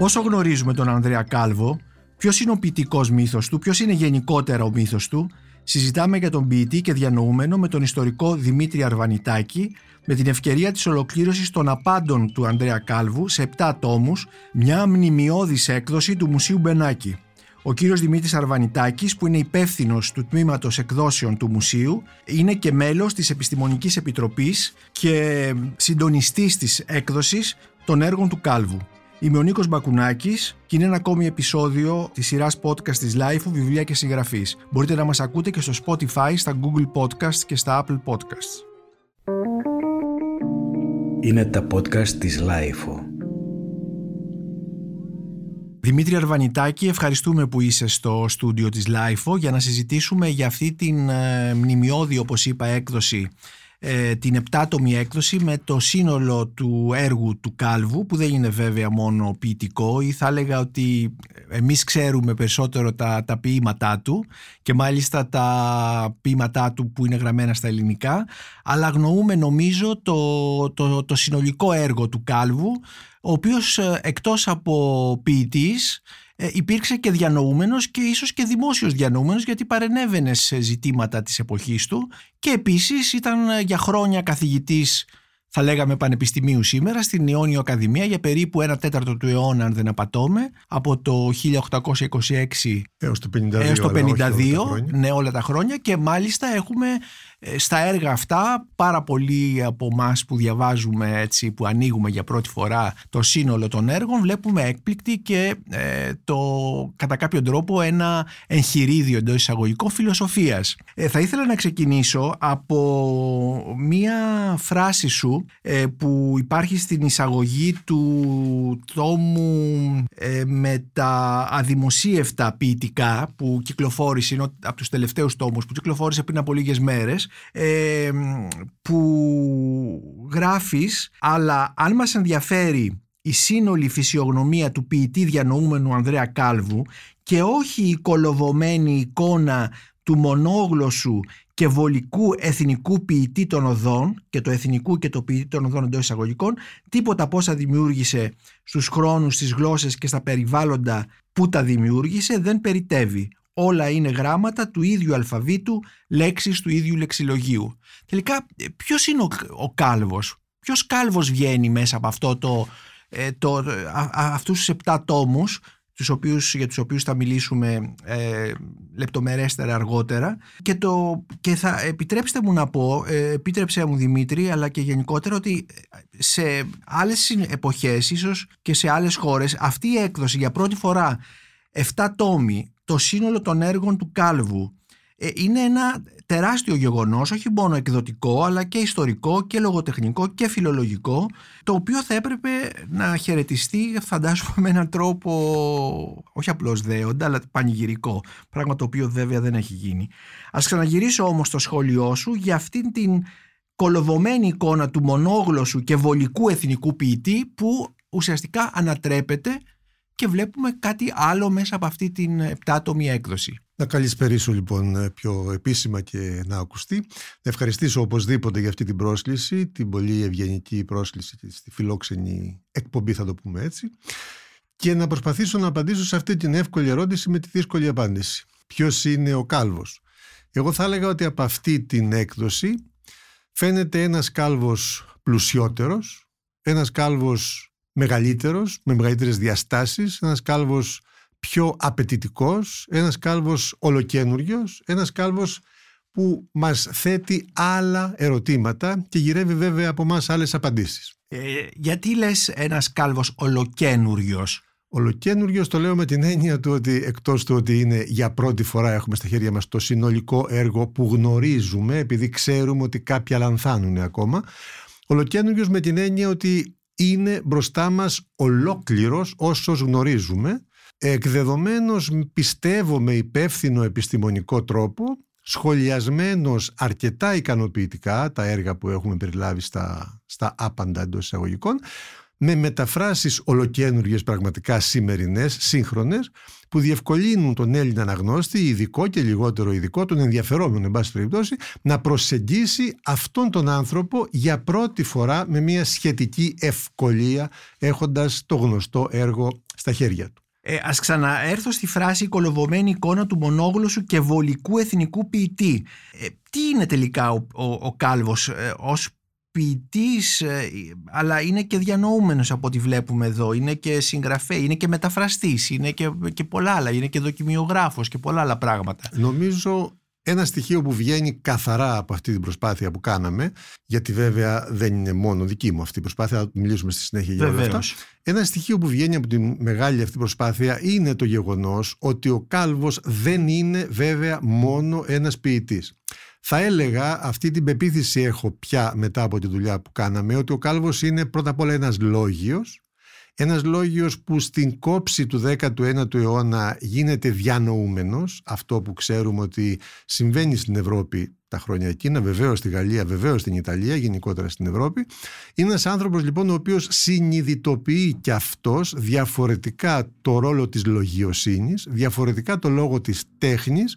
Πόσο γνωρίζουμε τον Ανδρέα Κάλβο, ποιος είναι ο ποιητικός μύθος του, ποιος είναι γενικότερα ο μύθος του, συζητάμε για τον ποιητή και διανοούμενο με τον ιστορικό Δημήτρη Αρβανιτάκη, με την ευκαιρία της ολοκλήρωσης των απάντων του Ανδρέα Κάλβου σε 7 τόμους, μια μνημειώδης έκδοση του Μουσείου Μπενάκη. Ο κύριος Δημήτρης Αρβανιτάκης που είναι υπεύθυνος του τμήματος εκδόσεων του Μουσείου είναι και μέλος της Επιστημονικής Επιτροπής και συντονιστής της έκδοσης των έργων του Κάλβου. Είμαι ο Νίκος Μπακουνάκης και είναι ένα ακόμη επεισόδιο της σειράς podcast της Lifeo βιβλία και συγγραφής. Μπορείτε να μας ακούτε και στο Spotify, στα Google Podcasts και στα Apple Podcasts. Είναι τα podcast της Lifeo. Δημήτρη Αρβανιτάκη, ευχαριστούμε που είσαι στο στούντιο της Lifeo για να συζητήσουμε για αυτή την ε, μνημειώδη, όπως είπα, έκδοση ε, την επτάτομη έκδοση με το σύνολο του έργου του Κάλβου που δεν είναι βέβαια μόνο ποιητικό ή θα έλεγα ότι εμείς ξέρουμε περισσότερο τα, τα ποίηματά του και μάλιστα τα ποίηματά του που είναι γραμμένα στα ελληνικά αλλά αγνοούμε νομίζω το, το, το συνολικό έργο του Κάλβου ο οποίος ε, εκτός από ποιητής ε, υπήρξε και διανοούμενος και ίσως και δημόσιος διανοούμενος γιατί παρενέβαινε σε ζητήματα της εποχής του. Και επίσης ήταν ε, για χρόνια καθηγητής θα λέγαμε πανεπιστημίου σήμερα στην Ιόνιο Ακαδημία για περίπου ένα τέταρτο του αιώνα αν δεν απατώμε από το 1826 έως το 52, έως το 52 όλα ναι όλα τα χρόνια. Και μάλιστα έχουμε ε, στα έργα αυτά πάρα πολλοί από εμάς που διαβάζουμε έτσι που ανοίγουμε για πρώτη φορά το σύνολο των έργων βλέπουμε έκπληκτη και ε, το κατά κάποιο τρόπο ένα εγχειρίδιο εντός εισαγωγικών φιλοσοφίας. Ε, θα ήθελα να ξεκινήσω από μία φράση σου που υπάρχει στην εισαγωγή του τόμου με τα αδημοσίευτα ποιητικά που κυκλοφόρησε, είναι από τους τελευταίους τόμους που κυκλοφόρησε πριν από λίγες μέρες ε, που γράφεις αλλά αν μας ενδιαφέρει η σύνολη φυσιογνωμία του ποιητή διανοούμενου Ανδρέα Κάλβου και όχι η κολοβωμένη εικόνα του μονόγλωσσου και βολικού εθνικού ποιητή των οδών και το εθνικού και το ποιητή των οδών εντός εισαγωγικών, τίποτα από όσα δημιούργησε στους χρόνους, στις γλώσσες και στα περιβάλλοντα που τα δημιούργησε δεν περιτεύει όλα είναι γράμματα του ίδιου αλφαβήτου, λέξεις του ίδιου λεξιλογίου. Τελικά, ε, ποιος είναι ο, ο κάλβος, ποιος κάλβος βγαίνει μέσα από αυτό το, ε, το, α, αυτούς τους επτά τόμους, τους οποίους, για τους οποίους θα μιλήσουμε ε, λεπτομερέστερα αργότερα και, το, και θα επιτρέψτε μου να πω, ε, επίτρεψέ μου Δημήτρη αλλά και γενικότερα ότι σε άλλες εποχές ίσως και σε άλλες χώρες αυτή η έκδοση για πρώτη φορά 7 τόμοι το σύνολο των έργων του Κάλβου ε, είναι ένα τεράστιο γεγονός, όχι μόνο εκδοτικό, αλλά και ιστορικό και λογοτεχνικό και φιλολογικό, το οποίο θα έπρεπε να χαιρετιστεί, φαντάζομαι, με έναν τρόπο όχι απλώς δέοντα, αλλά πανηγυρικό, πράγμα το οποίο βέβαια δεν έχει γίνει. Ας ξαναγυρίσω όμως το σχόλιο σου για αυτήν την κολοβωμένη εικόνα του μονόγλωσσου και βολικού εθνικού ποιητή που ουσιαστικά ανατρέπεται και βλέπουμε κάτι άλλο μέσα από αυτή την επτάτομη έκδοση. Να καλησπερίσω λοιπόν πιο επίσημα και να ακουστεί. Να ευχαριστήσω οπωσδήποτε για αυτή την πρόσκληση, την πολύ ευγενική πρόσκληση στη φιλόξενη εκπομπή θα το πούμε έτσι και να προσπαθήσω να απαντήσω σε αυτή την εύκολη ερώτηση με τη δύσκολη απάντηση. Ποιος είναι ο κάλβος; Εγώ θα έλεγα ότι από αυτή την έκδοση φαίνεται ένας κάλβος πλουσιότερος, ένας κάλβος μεγαλύτερος, με μεγαλύτερες διαστάσεις, ένας κάλβος πιο απαιτητικός, ένας κάλβος ολοκένουργιος, ένας κάλβος που μας θέτει άλλα ερωτήματα και γυρεύει βέβαια από μας άλλες απαντήσεις. Ε, γιατί λες ένας κάλβος ολοκένουργιος; Ολοκένουργιος το λέω με την έννοια του ότι εκτός του ότι είναι για πρώτη φορά έχουμε στα χέρια μας το συνολικό έργο που γνωρίζουμε επειδή ξέρουμε ότι κάποια λανθάνουν ακόμα Ολοκένουργιος με την έννοια ότι είναι μπροστά μας ολόκληρος όσος γνωρίζουμε, εκδεδομένος πιστεύω με υπεύθυνο επιστημονικό τρόπο, σχολιασμένος αρκετά ικανοποιητικά τα έργα που έχουμε περιλάβει στα, στα άπαντα εντός εισαγωγικών, με μεταφράσεις ολοκένουργιες πραγματικά σημερινές, σύγχρονες, που διευκολύνουν τον Έλληνα αναγνώστη, ειδικό και λιγότερο ειδικό, τον ενδιαφερόμενο, εν πάση περιπτώσει, να προσεγγίσει αυτόν τον άνθρωπο για πρώτη φορά με μια σχετική ευκολία, έχοντας το γνωστό έργο στα χέρια του. Ε, ας ξαναέρθω στη φράση «κολοβωμένη εικόνα του μονόγλωσσου και βολικού εθνικού ποιητή». Ε, τι είναι τελικά ο, ο, ο Κάλβος ε, ως ποιητής, ε, αλλά είναι και διανοούμενος από ό,τι βλέπουμε εδώ, είναι και συγγραφέα, είναι και μεταφραστής, είναι και, και πολλά άλλα, είναι και δοκιμιογράφος και πολλά άλλα πράγματα. Νομίζω ένα στοιχείο που βγαίνει καθαρά από αυτή την προσπάθεια που κάναμε, γιατί βέβαια δεν είναι μόνο δική μου αυτή η προσπάθεια, θα μιλήσουμε στη συνέχεια για όλα αυτά. Ένα στοιχείο που βγαίνει από τη μεγάλη αυτή προσπάθεια είναι το γεγονός ότι ο Κάλβος δεν είναι βέβαια μόνο ένας ποιητής. Θα έλεγα, αυτή την πεποίθηση έχω πια μετά από τη δουλειά που κάναμε, ότι ο Κάλβος είναι πρώτα απ' όλα ένας λόγιος, ένας λόγιος που στην κόψη του 19ου αιώνα γίνεται διανοούμενος, αυτό που ξέρουμε ότι συμβαίνει στην Ευρώπη τα χρόνια εκείνα, βεβαίως στη Γαλλία, βεβαίως στην Ιταλία, γενικότερα στην Ευρώπη. Είναι ένας άνθρωπος λοιπόν ο οποίος συνειδητοποιεί και αυτός διαφορετικά το ρόλο της λογιοσύνης, διαφορετικά το λόγο της τέχνης,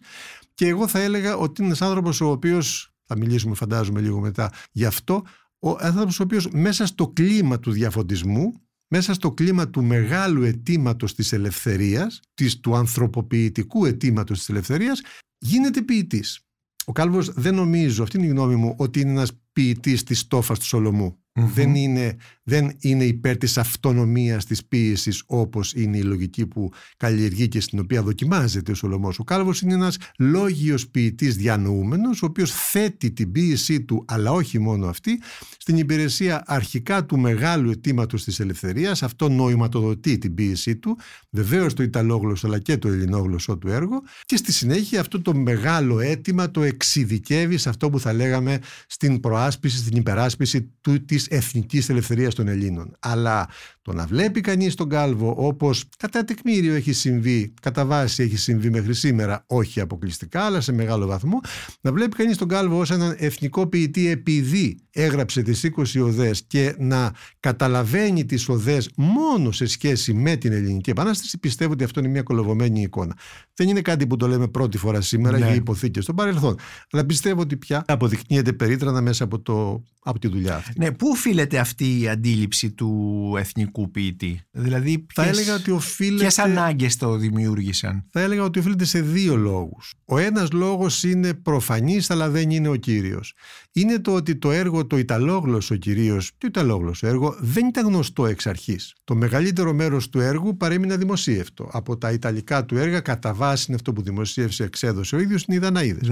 και εγώ θα έλεγα ότι είναι ένας άνθρωπος ο οποίος. Θα μιλήσουμε, φαντάζομαι, λίγο μετά γι' αυτό. Ο άνθρωπος ο οποίος μέσα στο κλίμα του διαφωτισμού μέσα στο κλίμα του μεγάλου αιτήματος της ελευθερίας, της, του ανθρωποποιητικού αιτήματος της ελευθερίας, γίνεται ποιητής. Ο Κάλβος δεν νομίζω, αυτή είναι η γνώμη μου, ότι είναι ένας ποιητής της στόφας του Σολομού. Δεν, είναι, δεν είναι υπέρ της αυτονομίας της ποίησης όπως είναι η λογική που καλλιεργεί και στην οποία δοκιμάζεται ο Σολομός. Ο Κάλβος. Είναι ένας λόγιος ποιητής διανοούμενος ο οποίος θέτει την ποίησή του αλλά όχι μόνο αυτή στην υπηρεσία αρχικά του μεγάλου αιτήματος της ελευθερίας. Αυτό νοηματοδοτεί την ποίησή του βεβαίως το Ιταλόγλωσσο αλλά και το Ελληνόγλωσσο του έργο. Και στη συνέχεια αυτό το μεγάλο αίτημα το εξειδικεύει σε αυτό που θα λέγαμε στην προάσπιση, στην υπεράσπιση του, της εθνικής ελευθερίας των Ελλήνων. Αλλά το να βλέπει κανείς τον Κάλβο όπως κατά τεκμήριο έχει συμβεί, κατά βάση έχει συμβεί μέχρι σήμερα, όχι αποκλειστικά, αλλά σε μεγάλο βαθμό, να βλέπει κανείς τον Κάλβο ως έναν εθνικό ποιητή επειδή έγραψε τις 20 οδές και να καταλαβαίνει τις οδές μόνο σε σχέση με την Ελληνική Επανάσταση, πιστεύω ότι αυτό είναι μια κολοβωμένη εικόνα. Δεν είναι κάτι που το λέμε πρώτη φορά σήμερα ναι. για υποθήκες στο παρελθόν. Αλλά πιστεύω ότι πια αποδεικνύεται περίτρανα μέσα από, το, από τη δουλειά αυτή. Ναι, πού οφείλεται αυτή η αντίληψη του εθνικού ποιητή, Δηλαδή, ποιες, θα έλεγα ότι οφείλεται. Ποιες ανάγκες το δημιούργησαν, Θα έλεγα ότι οφείλεται σε δύο λόγους. Ο ένας λόγος είναι προφανής, αλλά δεν είναι ο κύριος. Είναι το ότι το έργο, το Ιταλόγλωσσο κυρίω, το Ιταλόγλωσσο έργο, δεν ήταν γνωστό εξ αρχής. Το μεγαλύτερο μέρος του έργου παρέμεινε δημοσίευτο. Από τα Ιταλικά του έργα, κατά βάση είναι αυτό που δημοσίευσε, εξέδωσε ο ίδιος, είναι οι Δαναίδες.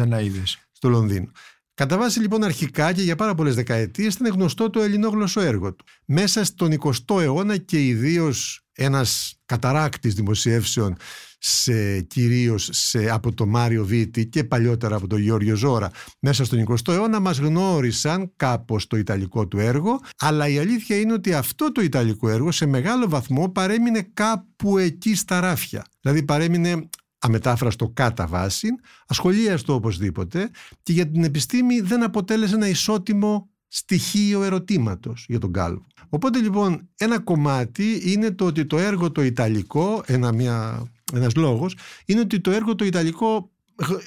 Στο Λονδίνο. Κατά βάση λοιπόν αρχικά και για πάρα πολλές δεκαετίες ήταν γνωστό το ελληνόγλωσσο έργο του. Μέσα στον 20ο αιώνα και ιδίως ένας καταράκτης δημοσιεύσεων σε, κυρίως σε, από το Μάριο Βίτη και παλιότερα από τον Γιώργο Ζώρα μέσα στον 20ο αιώνα μας γνώρισαν κάπως το ιταλικό του έργο αλλά η αλήθεια είναι ότι αυτό το ιταλικό έργο σε μεγάλο βαθμό παρέμεινε κάπου εκεί στα ράφια δηλαδή παρέμεινε αμετάφραστο κατά βάση, ασχολίαστο οπωσδήποτε και για την επιστήμη δεν αποτέλεσε ένα ισότιμο στοιχείο ερωτήματος για τον Κάλβο. Οπότε λοιπόν ένα κομμάτι είναι το ότι το έργο το Ιταλικό, ένα, μια, ένας λόγος, είναι ότι το έργο το Ιταλικό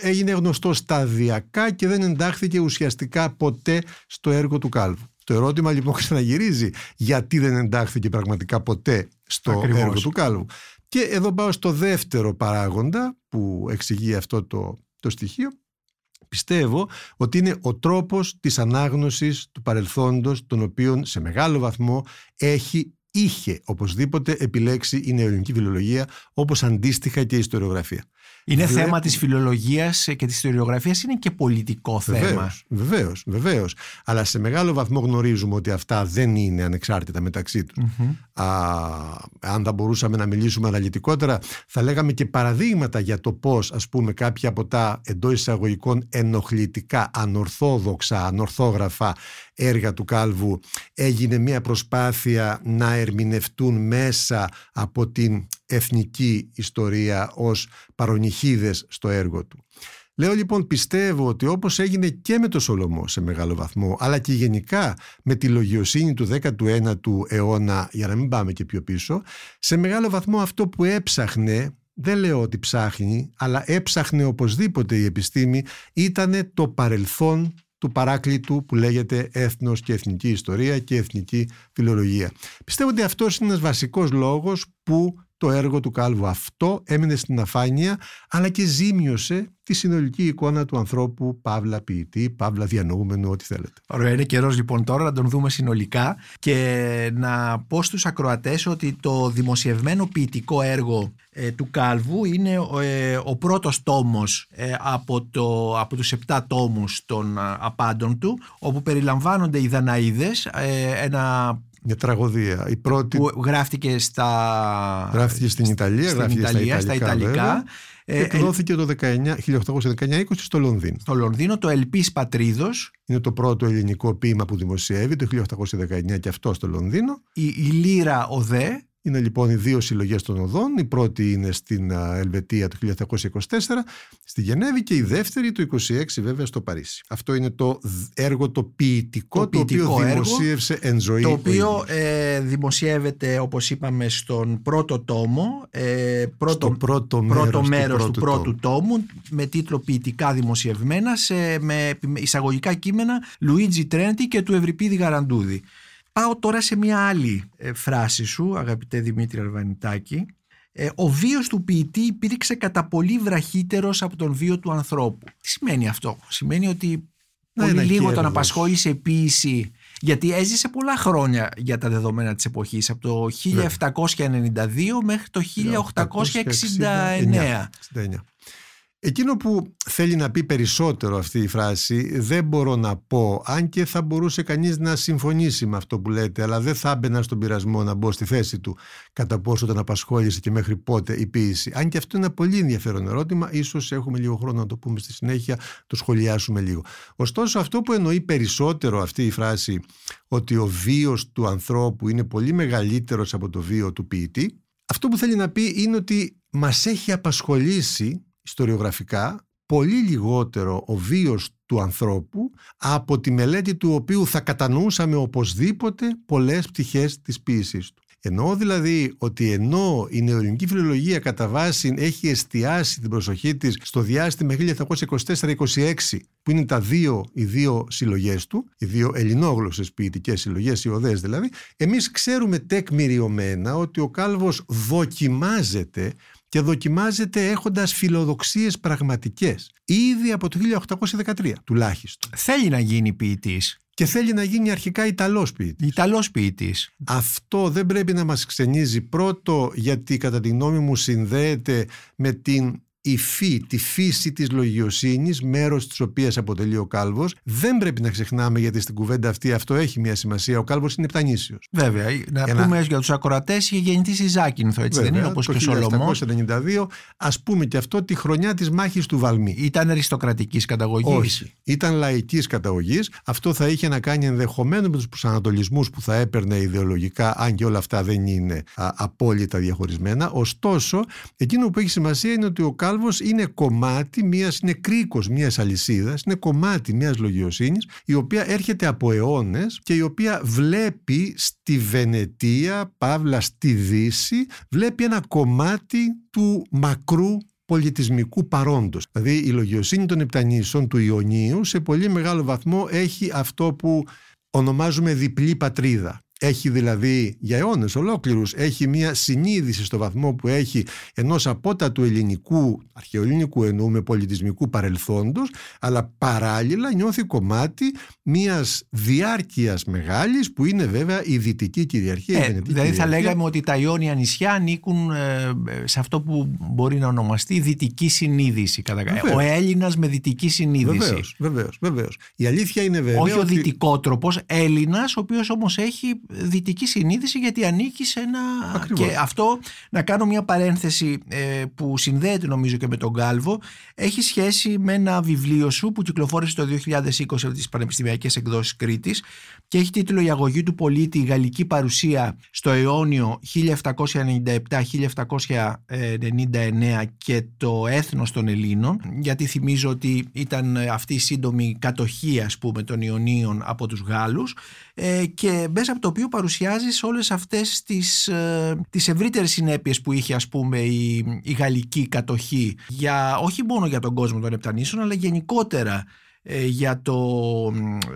έγινε γνωστό σταδιακά και δεν εντάχθηκε ουσιαστικά ποτέ στο έργο του Κάλβου. Το ερώτημα λοιπόν ξαναγυρίζει γιατί δεν εντάχθηκε πραγματικά ποτέ στο έργο του Κάλβου. Και εδώ πάω στο δεύτερο παράγοντα που εξηγεί αυτό το, το στοιχείο. Πιστεύω ότι είναι ο τρόπος της ανάγνωσης του παρελθόντος τον οποίον σε μεγάλο βαθμό έχει είχε οπωσδήποτε επιλέξει η νεοελληνική φιλολογία όπως αντίστοιχα και η ιστοριογραφία. Είναι θέμα της φιλολογίας και της ιστοριογραφίας, είναι και πολιτικό θέμα. Βεβαίως, βεβαίως. Αλλά σε μεγάλο βαθμό γνωρίζουμε ότι αυτά δεν είναι ανεξάρτητα μεταξύ τους. Α, αν θα μπορούσαμε να μιλήσουμε αναλυτικότερα, θα λέγαμε και παραδείγματα για το πώς, ας πούμε, κάποια από τα εντός εισαγωγικών ενοχλητικά, ανορθόδοξα, ανορθόγραφα έργα του Κάλβου έγινε μια προσπάθεια να ερμηνευτούν μέσα από την εθνική ιστορία ως παρονυχίδες στο έργο του. Λέω λοιπόν πιστεύω ότι όπως έγινε και με το Σολομό σε μεγάλο βαθμό αλλά και γενικά με τη λογιοσύνη του 19ου αιώνα για να μην πάμε και πιο πίσω σε μεγάλο βαθμό αυτό που έψαχνε δεν λέω ότι ψάχνει αλλά έψαχνε οπωσδήποτε η επιστήμη ήταν το παρελθόν του παράκλητου που λέγεται έθνος και εθνική ιστορία και εθνική φιλολογία. Πιστεύω ότι αυτός είναι ένας βασικός λόγος που το έργο του Κάλβου αυτό έμεινε στην αφάνεια αλλά και ζήμιωσε τη συνολική εικόνα του ανθρώπου Παύλα ποιητή, Παύλα διανοούμενου, ό,τι θέλετε. Ωραία, είναι καιρός λοιπόν τώρα να τον δούμε συνολικά και να πω στους ακροατές ότι το δημοσιευμένο ποιητικό έργο ε, του Κάλβου είναι ε, ο πρώτος τόμος ε, από, το, από τους επτά τόμους των απάντων του όπου περιλαμβάνονται οι Δαναίδες, ένα μια τραγωδία. Η πρώτη... Που γράφτηκε στα... Γράφτηκε στην Ιταλία, στην γράφτηκε Ιταλία, στα Ιταλικά. Στα Ιταλικά. Ε, εκδόθηκε το 1819-20 στο Λονδίνο. Στο Λονδίνο το Ελπής Πατρίδος. Είναι το πρώτο ελληνικό ποίημα που δημοσιεύει το 1819 και αυτό στο Λονδίνο. Η, η Λύρα Οδέ είναι λοιπόν οι δύο συλλογές των οδών. Η πρώτη είναι στην Ελβετία το 1824, στη Γενέβη και η δεύτερη το 26 βέβαια στο Παρίσι. Αυτό είναι το έργο το ποιητικό το, το οποίο δημοσίευσε εν ζωή. Το οποίο ε, δημοσιεύεται όπως είπαμε στον πρώτο τόμο, ε, πρώτο, στο πρώτο, πρώτο μέρος, του, του πρώτου τόμου με τίτλο ποιητικά δημοσιευμένα σε, με εισαγωγικά κείμενα Λουίτζι Τρέντι και του Ευρυπίδη Γαραντούδη. Πάω τώρα σε μια άλλη ε, φράση σου, αγαπητέ Δημήτρη Αρβανιτάκη. Ε, ο βίος του ποιητή υπήρξε κατά πολύ βραχύτερος από τον βίο του ανθρώπου. Τι σημαίνει αυτό; Σημαίνει ότι πολύ λίγο τον απασχόλησε η ποίηση γιατί έζησε πολλά χρόνια για τα δεδομένα της εποχής από το 1792 μέχρι το 1869. Εκείνο που θέλει να πει περισσότερο αυτή η φράση δεν μπορώ να πω, αν και θα μπορούσε κανείς να συμφωνήσει με αυτό που λέτε, αλλά δεν θα έμπαινα στον πειρασμό να μπω στη θέση του κατά πόσο τον απασχόλησε και μέχρι πότε η ποίηση. Αν και αυτό είναι ένα πολύ ενδιαφέρον ερώτημα, ίσως έχουμε λίγο χρόνο να το πούμε στη συνέχεια, το σχολιάσουμε λίγο. Ωστόσο αυτό που εννοεί περισσότερο αυτή η φράση ότι ο βίος του ανθρώπου είναι πολύ μεγαλύτερος από το βίο του ποιητή, αυτό που θέλει να πει είναι ότι μας έχει απασχολήσει ιστοριογραφικά πολύ λιγότερο ο βίος του ανθρώπου από τη μελέτη του οποίου θα κατανοούσαμε οπωσδήποτε πολλές πτυχές της ποίησης του. Εννοώ δηλαδή ότι ενώ η νεοελληνική φιλολογία κατά βάση έχει εστιάσει την προσοχή της στο διάστημα 1724-26 που είναι τα δύο, οι δύο συλλογές του, οι δύο ελληνόγλωσσες ποιητικές συλλογές, οι οδές δηλαδή, εμείς ξέρουμε τεκμηριωμένα ότι ο Κάλβος δοκιμάζεται και δοκιμάζεται έχοντας φιλοδοξίες πραγματικές. Ήδη από το 1813 τουλάχιστον. Θέλει να γίνει ποιητής. Και θέλει να γίνει αρχικά Ιταλός ποιητής. Ιταλός ποιητής. Αυτό δεν πρέπει να μας ξενίζει πρώτο γιατί κατά τη γνώμη μου συνδέεται με την υφή, τη φύση της λογιοσύνης, μέρος της οποίας αποτελεί ο κάλβος. Δεν πρέπει να ξεχνάμε γιατί στην κουβέντα αυτή αυτό έχει μια σημασία. Ο κάλβος είναι επτανήσιος. Βέβαια. Να Ένα... πούμε για τους ακροατές είχε γεννηθεί στη Ζάκυνθο, έτσι Βέβαια, δεν είναι όπως το και ο Σολομός. Το 1792, ας πούμε και αυτό τη χρονιά της μάχης του Βαλμή. Ήταν αριστοκρατικής καταγωγής. Όχι. Ήταν λαϊκής καταγωγής. Αυτό θα είχε να κάνει ενδεχομένως με τους προσανατολισμούς που θα έπαιρνε ιδεολογικά, αν και όλα αυτά δεν είναι α, απόλυτα διαχωρισμένα. Ωστόσο, εκείνο που έχει σημασία είναι ότι ο κάλβος είναι κομμάτι μιας, είναι κρίκος μιας αλυσίδας, είναι κομμάτι μιας λογιοσύνης η οποία έρχεται από αιώνες και η οποία βλέπει στη Βενετία, παύλα στη Δύση, βλέπει ένα κομμάτι του μακρού πολιτισμικού παρόντος. Δηλαδή η λογιοσύνη των Επτανήσων του Ιωνίου σε πολύ μεγάλο βαθμό έχει αυτό που ονομάζουμε διπλή πατρίδα. Έχει δηλαδή για αιώνες ολόκληρους, έχει μια συνείδηση στο βαθμό που έχει ενός απότατου ελληνικού, αρχαιοελληνικού εννοούμε πολιτισμικού παρελθόντος, αλλά παράλληλα νιώθει κομμάτι μιας διάρκειας μεγάλης που είναι βέβαια η δυτική κυριαρχία. Ε, δηλαδή θα λέγαμε ότι τα Ιόνια νησιά ανήκουν ε, σε αυτό που μπορεί να ονομαστεί δυτική συνείδηση. Ο Έλληνας με δυτική συνείδηση. Βεβαίως, βεβαίως. Η αλήθεια είναι βέβαια. Όχι ο δυτικό τρόπο, Έλληνας, ο οποίος όμως έχει δυτική συνείδηση γιατί ανήκει σε ένα... Ακριβώς. Και αυτό, να κάνω μια παρένθεση ε, που συνδέεται νομίζω και με τον Κάλβο, έχει σχέση με ένα βιβλίο σου που κυκλοφόρησε το 2020 από τις Πανεπιστημιακές Εκδόσεις Κρήτης και έχει τίτλο «Η αγωγή του πολίτη, η γαλλική παρουσία στο αιώνιο 1797-1799 και το έθνος των Ελλήνων», γιατί θυμίζω ότι ήταν αυτή η σύντομη κατοχή ας πούμε των Ιωνίων από τους Γάλλους ε, και μέσα από το οποίο παρουσιάζεις όλες αυτές τις, ε, τις ευρύτερες συνέπειες που είχε ας πούμε η, η γαλλική κατοχή για, όχι μόνο για τον κόσμο των Επτανήσων αλλά γενικότερα ε, για, το,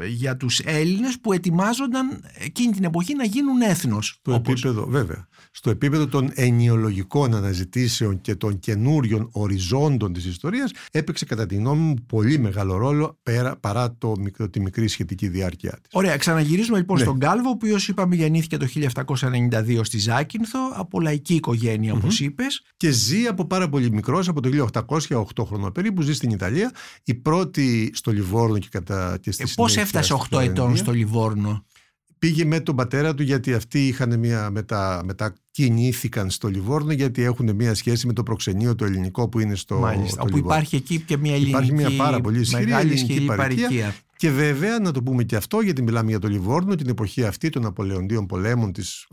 για τους Έλληνες που ετοιμάζονταν εκείνη την εποχή να γίνουν έθνος. Το επίπεδο, βέβαια. Στο επίπεδο των ενιολογικών αναζητήσεων και των καινούριων οριζόντων της ιστορίας έπαιξε κατά τη γνώμη μου πολύ μεγάλο ρόλο πέρα, παρά το, τη μικρή σχετική διάρκεια της. Ωραία, ξαναγυρίζουμε λοιπόν ναι. στον Κάλβο, ο οποίος είπαμε γεννήθηκε το 1792 στη Ζάκυνθο, από λαϊκή οικογένεια mm-hmm. όπως είπες. Και ζει από πάρα πολύ μικρός, από το 1808 χρόνο περίπου, ζει στην Ιταλία. Η πρώτη στο Λιβόρνο και κατά και στη ε, Πώς έφτασε 8 ετών στο Λιβόρνο; Πήγε με τον πατέρα του γιατί αυτοί είχαν μια μετα, μετακινήθηκαν στο Λιβόρνο γιατί έχουν μια σχέση με το προξενείο το ελληνικό που είναι στο, Μάλιστα, όπου Λιβόρνο. υπάρχει εκεί και μια ελληνική Υπάρχει μια πάρα πολύ ισχυρή ελληνική παροικία. παροικία. Και βέβαια να το πούμε και αυτό γιατί μιλάμε για το Λιβόρνο την εποχή αυτή των Απολεοντίων πολέμων της,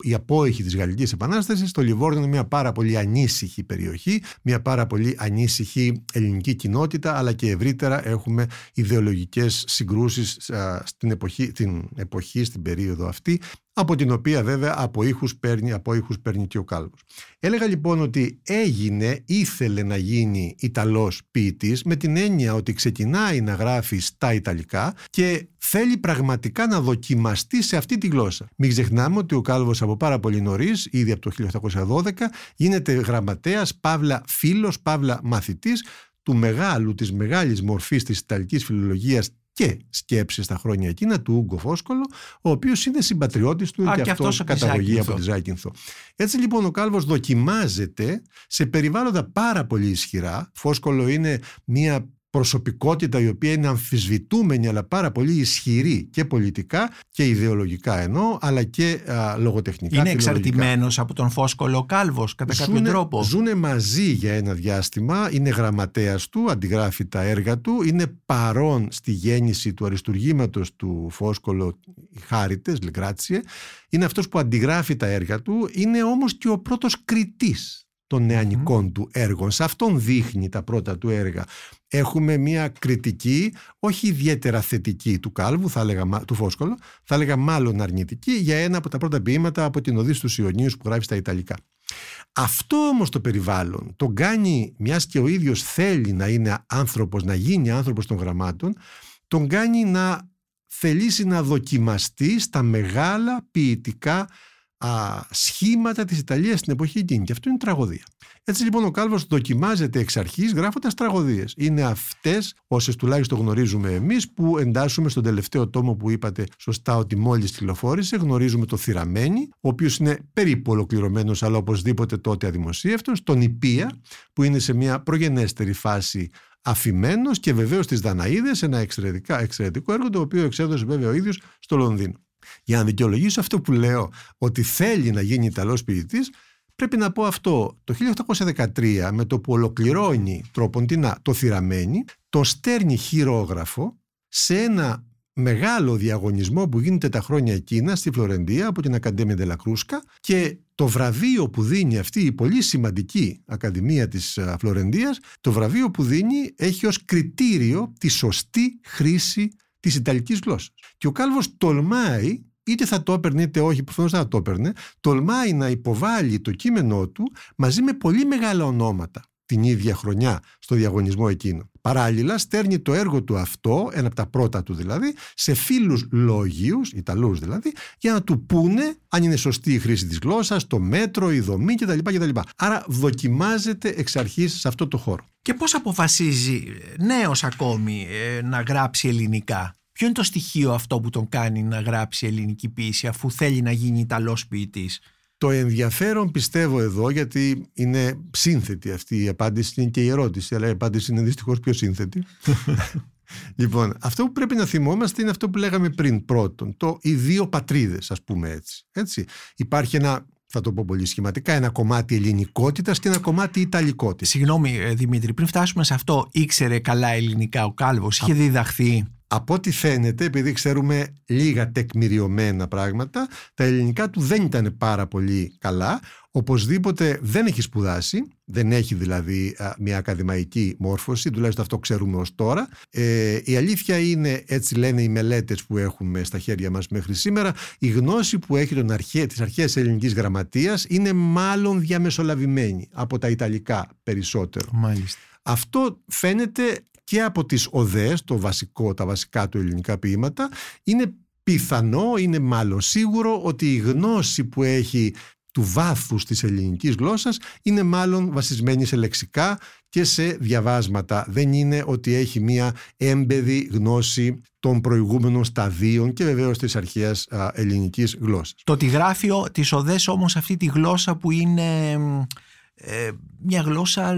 η απόεχη της Γαλλικής Επανάστασης το Λιβόρνο είναι μια πάρα πολύ ανήσυχη περιοχή μια πάρα πολύ ανήσυχη ελληνική κοινότητα αλλά και ευρύτερα έχουμε ιδεολογικές συγκρούσεις στην εποχή, την εποχή στην περίοδο αυτή από την οποία βέβαια από ήχους παίρνει, από ήχους παίρνει και ο Κάλβος. Έλεγα λοιπόν ότι έγινε, ήθελε να γίνει Ιταλός ποιητής με την έννοια ότι ξεκινάει να γράφει στα Ιταλικά και θέλει πραγματικά να δοκιμαστεί σε αυτή τη γλώσσα. Μην ξεχνάμε ότι ο Κάλβος από πάρα πολύ νωρίς, ήδη από το 1812, γίνεται γραμματέας, παύλα φίλος, παύλα μαθητής του μεγάλου, της μεγάλης μορφής της Ιταλικής φιλολογίας και σκέψη στα χρόνια εκείνα του Ούγκο Φόσκολο, ο οποίος είναι συμπατριώτης του Α, και, και αυτός αυτός από τη καταγωγή Ζάκυνθο. από τη Ζάκυνθο. Έτσι λοιπόν ο Κάλβος δοκιμάζεται σε περιβάλλοντα πάρα πολύ ισχυρά. Φόσκολο είναι μια προσωπικότητα η οποία είναι αμφισβητούμενη αλλά πάρα πολύ ισχυρή και πολιτικά και ιδεολογικά ενώ αλλά και α, λογοτεχνικά. Είναι φιλολογικά. εξαρτημένος από τον Φόσκολο ο Κάλβος κατά κάποιο Ζούνε- τρόπο; Ζούνε μαζί για ένα διάστημα, είναι γραμματέας του, αντιγράφει τα έργα του, είναι παρόν στη γέννηση του αριστουργήματος του Φόσκολο Χάριτες, Λεγκράτσιε, είναι αυτός που αντιγράφει τα έργα του, είναι όμως και ο πρώτος κριτής των νεανικών του έργων. Σε αυτόν δείχνει τα πρώτα του έργα. Έχουμε μια κριτική, όχι ιδιαίτερα θετική του Κάλβου, θα έλεγα, μα- του Φόσκολο, θα έλεγα μάλλον αρνητική για ένα από τα πρώτα ποίηματα από την Οδύση του Ιωνίους που γράφει στα Ιταλικά. Αυτό όμως το περιβάλλον τον κάνει, μιας και ο ίδιος θέλει να είναι άνθρωπος, να γίνει άνθρωπος των γραμμάτων, τον κάνει να θελήσει να δοκιμαστεί στα μεγάλα ποιητικά α, σχήματα της Ιταλίας στην εποχή εκείνη. Και αυτό είναι τραγωδία. Έτσι λοιπόν ο Κάλβος δοκιμάζεται εξ αρχής γράφοντας τραγωδίες. Είναι αυτές όσες τουλάχιστον γνωρίζουμε εμείς που εντάσσουμε στον τελευταίο τόμο που είπατε σωστά ότι μόλις κυκλοφόρησε. Γνωρίζουμε το Θυραμένη, ο οποίος είναι περίπου ολοκληρωμένος αλλά οπωσδήποτε τότε αδημοσίευτος. Τον Ιππία που είναι σε μια προγενέστερη φάση αφημένος και βεβαίως τις Δαναίδες, ένα εξαιρετικά, εξαιρετικό έργο το οποίο εξέδωσε βέβαια ο ίδιος στο Λονδίνο. Για να δικαιολογήσω αυτό που λέω ότι θέλει να γίνει Ιταλός ποιητής πρέπει να πω αυτό. Το 1813 με το που ολοκληρώνει τροποντινά το θυραμένη το στέρνει χειρόγραφο σε ένα μεγάλο διαγωνισμό που γίνεται τα χρόνια εκείνα στη Φλωρεντία από την Ακαδέμια Δελακρούσκα και το βραβείο που δίνει αυτή η πολύ σημαντική Ακαδημία της α, Φλωρεντίας το βραβείο που δίνει έχει ως κριτήριο τη σωστή χρήση της Ιταλικής γλώσσας. Και ο Κάλβος τολμάει είτε θα το έπαιρνε είτε όχι, προφανώς θα το έπαιρνε, τολμάει να υποβάλει το κείμενό του μαζί με πολύ μεγάλα ονόματα την ίδια χρονιά στο διαγωνισμό εκείνο. Παράλληλα, στέρνει το έργο του αυτό, ένα από τα πρώτα του δηλαδή, σε φίλους λόγιους, Ιταλούς δηλαδή, για να του πούνε αν είναι σωστή η χρήση της γλώσσας, το μέτρο, η δομή κτλ. κτλ. Άρα δοκιμάζεται εξ αρχής σε αυτό το χώρο. Και πώς αποφασίζει νέος ακόμη ε, να γράψει ελληνικά; Ποιο είναι το στοιχείο αυτό που τον κάνει να γράψει ελληνική ποίηση αφού θέλει να γίνει Ιταλός ποιητής; Το ενδιαφέρον πιστεύω εδώ, γιατί είναι σύνθετη αυτή η απάντηση, είναι και η ερώτηση, αλλά η απάντηση είναι δυστυχώς πιο σύνθετη. λοιπόν, αυτό που πρέπει να θυμόμαστε είναι αυτό που λέγαμε πριν πρώτον, το οι δύο πατρίδες ας πούμε έτσι. έτσι. Υπάρχει ένα, θα το πω πολύ σχηματικά, ένα κομμάτι ελληνικότητας και ένα κομμάτι ιταλικότητας. Συγγνώμη ε, Δημήτρη, πριν φτάσουμε σε αυτό, ήξερε καλά ελληνικά ο Κάλβος, είχε διδαχθεί; Από ό,τι φαίνεται, επειδή ξέρουμε λίγα τεκμηριωμένα πράγματα, τα ελληνικά του δεν ήταν πάρα πολύ καλά. Οπωσδήποτε δεν έχει σπουδάσει, δεν έχει δηλαδή α, μια ακαδημαϊκή μόρφωση, τουλάχιστον αυτό ξέρουμε ως τώρα. Ε, η αλήθεια είναι, έτσι λένε οι μελέτες που έχουμε στα χέρια μας μέχρι σήμερα, η γνώση που έχει τον αρχέ, της αρχαίας ελληνικής γραμματείας είναι μάλλον διαμεσολαβημένη από τα Ιταλικά περισσότερο. Μάλιστα. Αυτό φαίνεται και από τις οδές, το βασικό, τα βασικά του ελληνικά ποίηματα, είναι πιθανό, είναι μάλλον σίγουρο ότι η γνώση που έχει του βάθους της ελληνικής γλώσσας είναι μάλλον βασισμένη σε λεξικά και σε διαβάσματα. Δεν είναι ότι έχει μία έμπεδη γνώση των προηγούμενων σταδίων και βεβαίως της αρχαίας ελληνικής γλώσσας. Το ότι γράφει τις οδές όμως αυτή τη γλώσσα που είναι ε, μια γλώσσα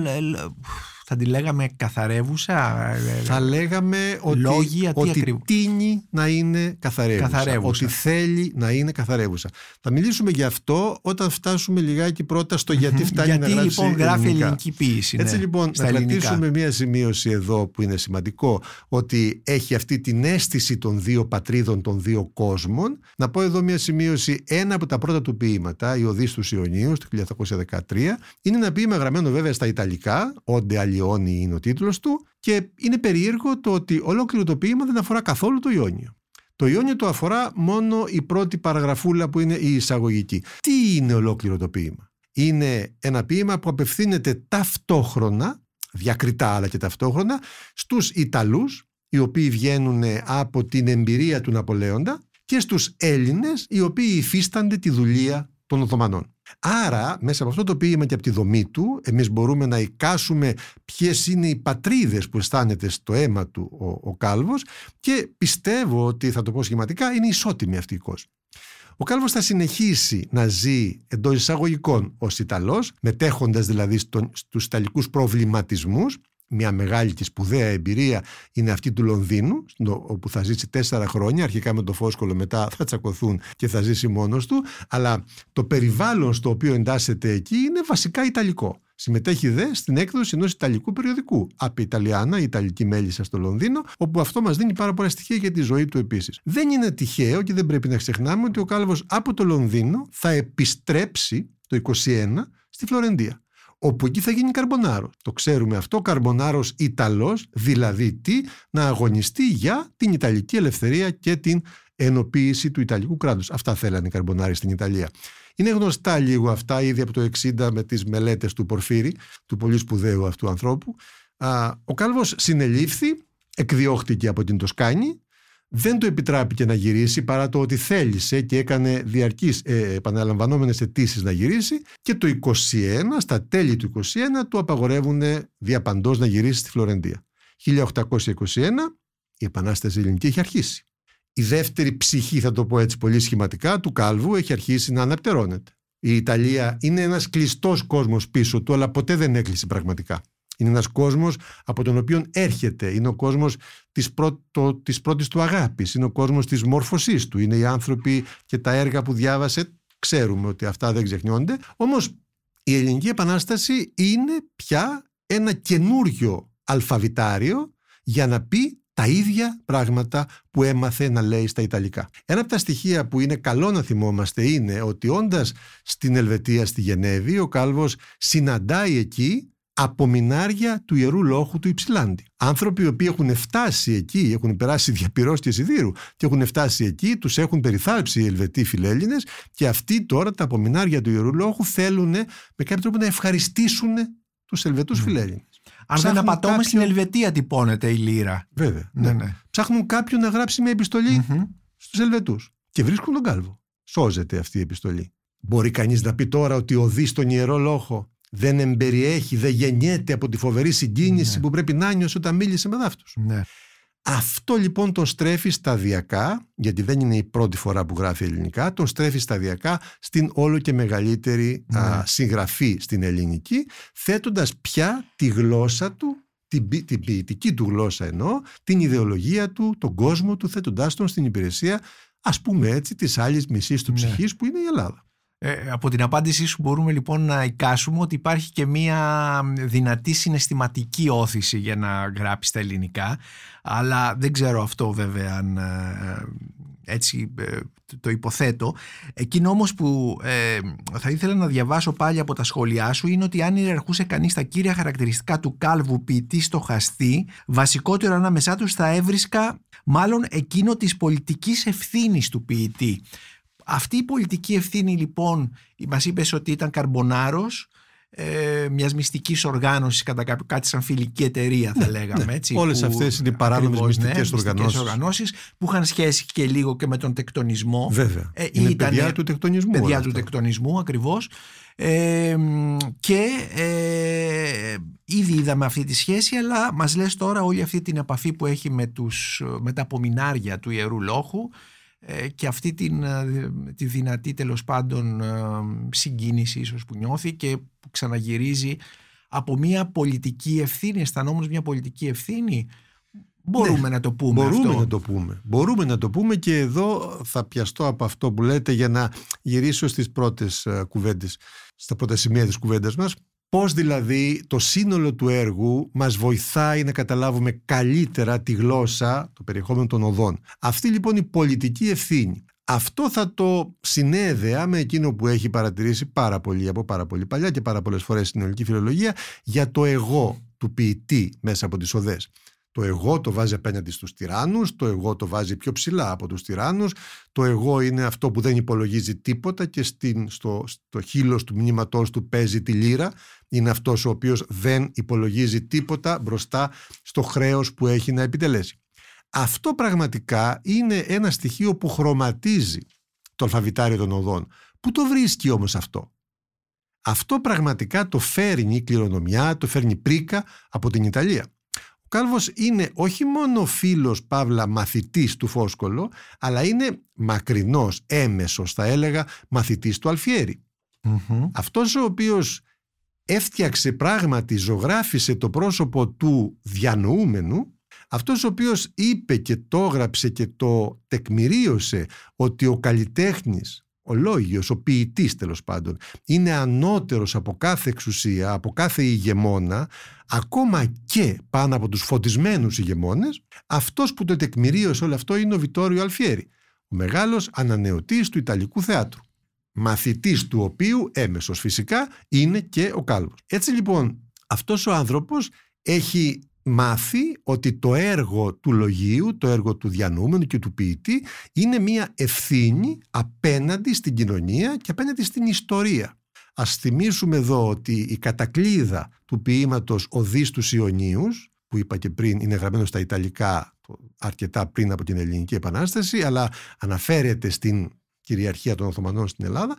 θα τη λέγαμε καθαρεύουσα. Θα λέγαμε ότι, λόγια, ότι τίνει να είναι καθαρεύουσα, καθαρεύουσα. Ότι θέλει να είναι καθαρεύουσα. Θα μιλήσουμε γι' αυτό όταν φτάσουμε λιγάκι πρώτα στο γιατί φτάνει γιατί, να γράψει λοιπόν γράφει ελληνική ποίηση. Έτσι ναι, λοιπόν να κρατήσουμε μία σημείωση εδώ που είναι σημαντικό ότι έχει αυτή την αίσθηση των δύο πατρίδων των δύο κόσμων. Να πω εδώ μία σημείωση. Ένα από τα πρώτα του ποίηματα, η Οδύς του Ιωνίους, το 1813, είναι ένα ποίημα γραμμένο βέβαια στα Ιταλικά, όντε Ιόνι είναι ο τίτλος του και είναι περίεργο το ότι ολόκληρο το ποίημα δεν αφορά καθόλου το Ιόνιο. Το Ιόνιο το αφορά μόνο η πρώτη παραγραφούλα που είναι η εισαγωγική. Τι είναι ολόκληρο το ποίημα; Είναι ένα ποίημα που απευθύνεται ταυτόχρονα, διακριτά αλλά και ταυτόχρονα, στους Ιταλούς οι οποίοι βγαίνουν από την εμπειρία του Ναπολέοντα και στους Έλληνες οι οποίοι υφίστανται τη δουλεία των Οθωμανών. Άρα, μέσα από αυτό το ποίημα και από τη δομή του, εμείς μπορούμε να εικάσουμε ποιες είναι οι πατρίδες που αισθάνεται στο αίμα του ο, ο Κάλβος και πιστεύω ότι, θα το πω σχηματικά, είναι ισότιμη αυτή η κόσμο. Ο Κάλβος θα συνεχίσει να ζει εντός εισαγωγικών ως Ιταλός, μετέχοντας δηλαδή στον, στους Ιταλικούς προβληματισμούς μια μεγάλη και σπουδαία εμπειρία είναι αυτή του Λονδίνου, όπου θα ζήσει τέσσερα χρόνια. Αρχικά με το Φόσκολο, μετά θα τσακωθούν και θα ζήσει μόνος του. Αλλά το περιβάλλον στο οποίο εντάσσεται εκεί είναι βασικά Ιταλικό. Συμμετέχει δε στην έκδοση ενός Ιταλικού περιοδικού. Από Ιταλιάνα, η Ιταλική Μέλισσα στο Λονδίνο, όπου αυτό μας δίνει πάρα πολλά στοιχεία για τη ζωή του επίσης. Δεν είναι τυχαίο και δεν πρέπει να ξεχνάμε ότι ο Κάλβο από το Λονδίνο θα επιστρέψει το 21 στη Φλωρεντία όπου εκεί θα γίνει καρμπονάρο. Το ξέρουμε αυτό, καρμπονάρος Ιταλός, δηλαδή τι, να αγωνιστεί για την Ιταλική ελευθερία και την ενοποίηση του Ιταλικού κράτους. Αυτά θέλανε οι καρμπονάροι στην Ιταλία. Είναι γνωστά λίγο αυτά ήδη από το 60 με τις μελέτες του Πορφύρη, του πολύ σπουδαίου αυτού ανθρώπου. Ο Κάλβος συνελήφθη, εκδιώχτηκε από την Τοσκάνη δεν του επιτράπηκε να γυρίσει παρά το ότι θέλησε και έκανε διαρκείς ε, επαναλαμβανόμενες αιτήσεις να γυρίσει και το 21, στα τέλη του 21 του απαγορεύουν διαπαντός να γυρίσει στη Φλωρεντία. 1821 η Επανάσταση Ελληνική έχει αρχίσει. Η δεύτερη ψυχή, θα το πω έτσι πολύ σχηματικά, του Κάλβου έχει αρχίσει να αναπτερώνεται. Η Ιταλία είναι ένας κλειστός κόσμος πίσω του, αλλά ποτέ δεν έκλεισε πραγματικά. Είναι ένας κόσμος από τον οποίο έρχεται. Είναι ο κόσμος της, πρώτο, της πρώτης του αγάπης. Είναι ο κόσμος της μόρφωσής του. Είναι οι άνθρωποι και τα έργα που διάβασε. Ξέρουμε ότι αυτά δεν ξεχνιόνται. Όμως η Ελληνική Επανάσταση είναι πια ένα καινούριο αλφαβητάριο για να πει τα ίδια πράγματα που έμαθε να λέει στα Ιταλικά. Ένα από τα στοιχεία που είναι καλό να θυμόμαστε είναι ότι όντας στην Ελβετία στη Γενέβη ο Κάλβος συναντάει εκεί απομεινάρια του Ιερού Λόχου του Υψηλάντη. Άνθρωποι οι οποίοι έχουν φτάσει εκεί, έχουν περάσει διαπυρός και σιδήρου και έχουν φτάσει εκεί, τους έχουν περιθάλψει οι Ελβετοί φιλέλληνες και αυτοί τώρα τα απομεινάρια του Ιερού Λόχου θέλουν με κάποιο τρόπο να ευχαριστήσουν τους Ελβετούς mm. φιλέλληνες. Αν δεν απατώμε στην Ελβετία τυπώνεται η λύρα. Βέβαια. Ναι, ναι. ναι. Ψάχνουν κάποιον να γράψει μια επιστολή mm-hmm. στους Ελβετούς και βρίσκουν τον κάλβο. Σώζεται αυτή η επιστολή. Μπορεί κανείς να πει τώρα ότι οδεί στον Ιερό Λόχο δεν εμπεριέχει, δεν γεννιέται από τη φοβερή συγκίνηση ναι. που πρέπει να νιώσει όταν μίλησε με δάφτους. Ναι. Αυτό λοιπόν τον στρέφει σταδιακά, γιατί δεν είναι η πρώτη φορά που γράφει ελληνικά, τον στρέφει σταδιακά στην όλο και μεγαλύτερη ναι. α, συγγραφή στην ελληνική, θέτοντας πια τη γλώσσα του, την, την ποιητική του γλώσσα εννοώ, την ιδεολογία του, τον κόσμο του, θέτοντάς τον στην υπηρεσία, ας πούμε έτσι, της άλλης μισής του ναι. ψυχής που είναι η Ελλάδα. Ε, από την απάντησή σου μπορούμε λοιπόν να εικάσουμε ότι υπάρχει και μία δυνατή συναισθηματική όθηση για να γράψεις τα ελληνικά αλλά δεν ξέρω αυτό βέβαια αν ε, έτσι ε, το υποθέτω. Εκείνο όμως που θα ήθελα να διαβάσω πάλι από τα σχόλιά σου είναι ότι αν ιεραρχούσε κανείς τα κύρια χαρακτηριστικά του κάλβου ποιητή στοχαστή βασικότερο ανάμεσά τους θα έβρισκα μάλλον εκείνο της πολιτικής ευθύνης του ποιητή αυτή η πολιτική ευθύνη λοιπόν, μας είπες ότι ήταν καρμπονάρος, ε, μιας μυστικής οργάνωσης κατά κάποιο κάτι σαν φιλική εταιρεία θα Ναι, λέγαμε ναι. έτσι, Όλες που- αυτές είναι οι παράνομες ακριβώς, ναι, μυστικές οργανώσεις. οργανώσεις που είχαν σχέση και λίγο και με τον τεκτονισμό Βέβαια. Ε, είναι ήτανε παιδιά του τεκτονισμού. παιδιά όλα του αυτά. τεκτονισμού ακριβώς ε, μ, και ε, ήδη είδαμε αυτή τη σχέση αλλά μας λες τώρα όλη αυτή την επαφή που έχει με, τους, με τα απομεινάρια του Ιερού Λόχου ε, και αυτή την, ε, τη δυνατή τέλος πάντων ε, συγκίνηση ίσως που νιώθει και που ξαναγυρίζει από μια πολιτική ευθύνη, αισθανόμουν μια πολιτική ευθύνη μπορούμε να το πούμε Ναι. Μπορούμε αυτό; να το πούμε. Μπορούμε να το πούμε και εδώ θα πιαστώ από αυτό που λέτε για να γυρίσω στις πρώτες ε, κουβέντες, στα πρώτα σημεία της κουβέντας μας. Πώς δηλαδή το σύνολο του έργου μας βοηθάει να καταλάβουμε καλύτερα τη γλώσσα, το περιεχόμενο των οδών. Αυτή λοιπόν η πολιτική ευθύνη. Αυτό θα το συνέδεα με εκείνο που έχει παρατηρήσει πάρα πολύ από πάρα πολύ παλιά και πάρα πολλές φορές στην ελληνική φιλολογία για το εγώ του ποιητή μέσα από τις οδές. Το εγώ το βάζει απέναντι στους τυράννους, το εγώ το βάζει πιο ψηλά από τους τυράννους, το εγώ είναι αυτό που δεν υπολογίζει τίποτα και στην, στο, στο χείλος του μνήματός του παίζει τη λύρα, είναι αυτός ο οποίος δεν υπολογίζει τίποτα μπροστά στο χρέος που έχει να επιτελέσει. Αυτό πραγματικά είναι ένα στοιχείο που χρωματίζει το αλφαβητάριο των οδών. Πού το βρίσκει όμως αυτό; Αυτό πραγματικά το φέρνει κληρονομιά, το φέρνει πρίκα από την Ιταλία. Ο Κάλβος είναι όχι μόνο φίλος Παύλα μαθητής του Φόσκολο, αλλά είναι μακρινός, έμεσος θα έλεγα, μαθητής του Αλφιέρη. Μμμ. Αυτός ο οποίος έφτιαξε πράγματι, ζωγράφισε το πρόσωπο του διανοούμενου, αυτός ο οποίος είπε και το έγραψε και το τεκμηρίωσε ότι ο καλλιτέχνης, ο λόγιος, ο ποιητής τέλος πάντων, είναι ανώτερος από κάθε εξουσία, από κάθε ηγεμόνα, ακόμα και πάνω από τους φωτισμένους ηγεμόνες, αυτός που το τεκμηρίωσε όλο αυτό είναι ο Βιτόριο Αλφιέρη, ο μεγάλος ανανεωτής του Ιταλικού θεάτρου μαθητής του οποίου έμεσος φυσικά είναι και ο Κάλβος. Έτσι λοιπόν αυτός ο άνθρωπος έχει μάθει ότι το έργο του λογίου, το έργο του διανοούμενου και του ποιητή είναι μια ευθύνη απέναντι στην κοινωνία και απέναντι στην ιστορία. Ας θυμίσουμε εδώ ότι η κατακλίδα του ποίηματος «Οδείς τους Ιωνίους» που είπα και πριν είναι γραμμένο στα Ιταλικά αρκετά πριν από την Ελληνική Επανάσταση αλλά αναφέρεται στην κυριαρχία των Οθωμανών στην Ελλάδα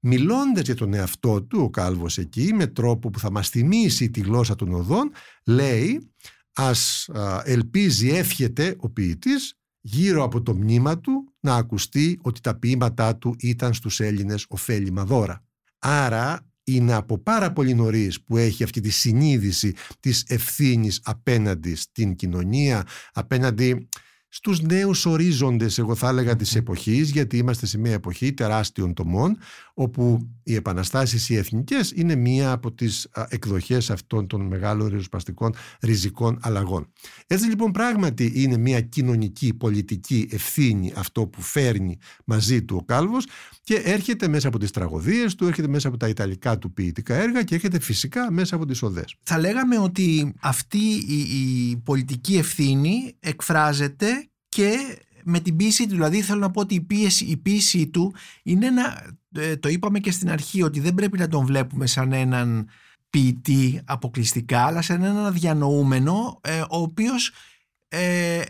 μιλώντας για τον εαυτό του ο Κάλβος εκεί με τρόπο που θα μας θυμίσει τη γλώσσα των οδών λέει ας α, ελπίζει εύχεται ο ποιητής γύρω από το μνήμα του να ακουστεί ότι τα ποίηματά του ήταν στους Έλληνες ωφέλιμα δώρα. Άρα είναι από πάρα πολύ νωρίς που έχει αυτή τη συνείδηση της ευθύνης απέναντι στην κοινωνία, απέναντι στους νέους ορίζοντες εγώ θα έλεγα της εποχής γιατί είμαστε σε μια εποχή τεράστιων τομών όπου οι επαναστάσεις οι εθνικές είναι μία από τις α, εκδοχές αυτών των μεγάλων ριζοσπαστικών ριζικών αλλαγών. Έτσι λοιπόν πράγματι είναι μια κοινωνική πολιτική ευθύνη αυτό που φέρνει μαζί του ο Κάλβος και έρχεται μέσα από τις τραγωδίες του, έρχεται μέσα από τα ιταλικά του ποιητικά έργα και έρχεται φυσικά μέσα από τις οδές. Θα λέγαμε ότι αυτή η, η πολιτική ευθύνη εκφράζεται και με την πίεση του, δηλαδή θέλω να πω ότι η, πίεση, η πίεση του είναι ένα, ε, το είπαμε και στην αρχή, ότι δεν πρέπει να τον βλέπουμε σαν έναν ποιητή αποκλειστικά, αλλά σαν έναν διανοούμενο, ε, ο οποίος ε,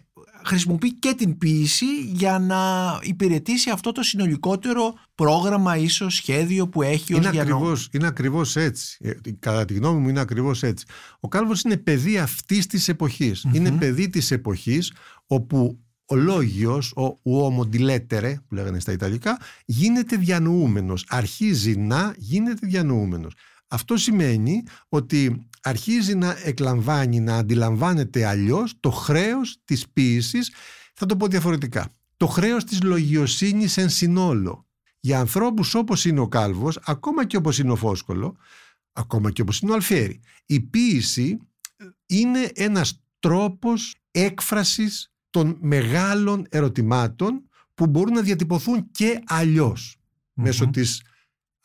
χρησιμοποιεί και την ποίηση για να υπηρετήσει αυτό το συνολικότερο πρόγραμμα ίσως σχέδιο που έχει ως Είναι διανο... ακριβώς, είναι ακριβώς έτσι. Ε, Κατά τη γνώμη μου είναι ακριβώς έτσι. Ο Κάλβος είναι παιδί αυτής της εποχης Είναι παιδί της εποχής όπου ο λόγιος, ο uomo di lettere που λέγανε στα Ιταλικά, γίνεται διανοούμενος. Αρχίζει να γίνεται διανοούμενος. Αυτό σημαίνει ότι αρχίζει να εκλαμβάνει, να αντιλαμβάνεται αλλιώς το χρέος της ποίησης, θα το πω διαφορετικά. Το χρέος της λογιοσύνης εν συνόλο. Για ανθρώπους όπως είναι ο Κάλβος, ακόμα και όπως είναι ο Φόσκολο, ακόμα και όπως είναι ο Αλφιέρη, η ποίηση είναι ένας τρόπος έκφρασης των μεγάλων ερωτημάτων που μπορούν να διατυπωθούν και αλλιώς μέσω της,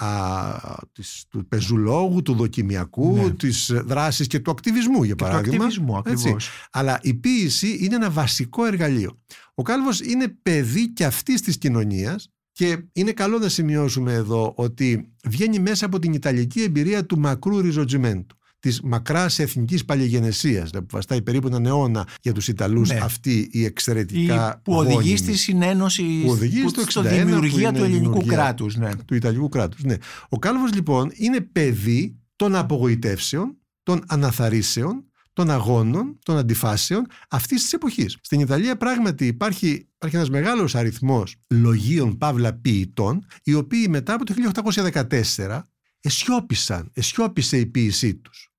α, της, του πεζουλόγου, του δοκιμιακού, Ναι. της δράσης και του ακτιβισμού για Και του παράδειγμα. ακτιβισμού Έτσι. ακριβώς. Αλλά η ποίηση είναι ένα βασικό εργαλείο. Ο Κάλβος είναι παιδί και αυτής της κοινωνίας Και είναι καλό να σημειώσουμε εδώ ότι βγαίνει μέσα από την Ιταλική εμπειρία του μακρού ριζοτζιμέντου της μακράς εθνικής παλιγενεσίας, που βαστάει περίπου έναν αιώνα για τους Ιταλούς ναι. αυτή η εξαιρετικά. Η, που οδηγεί στη συνένωση, που οδηγεί που, στο, στο δημιουργία του ελληνικού κράτους. Ναι. Του Ιταλικού κράτους. Ναι. Ο Κάλβος λοιπόν είναι παιδί των απογοητεύσεων, των αναθαρίσεων, των αγώνων, των αντιφάσεων αυτής της εποχής. Στην Ιταλία πράγματι υπάρχει, υπάρχει ένας μεγάλος αριθμός λογίων παύλα ποιητών, οι οποίοι μετά από το 1814 εσιώπησαν, εσιώπησε η ποίησή τους.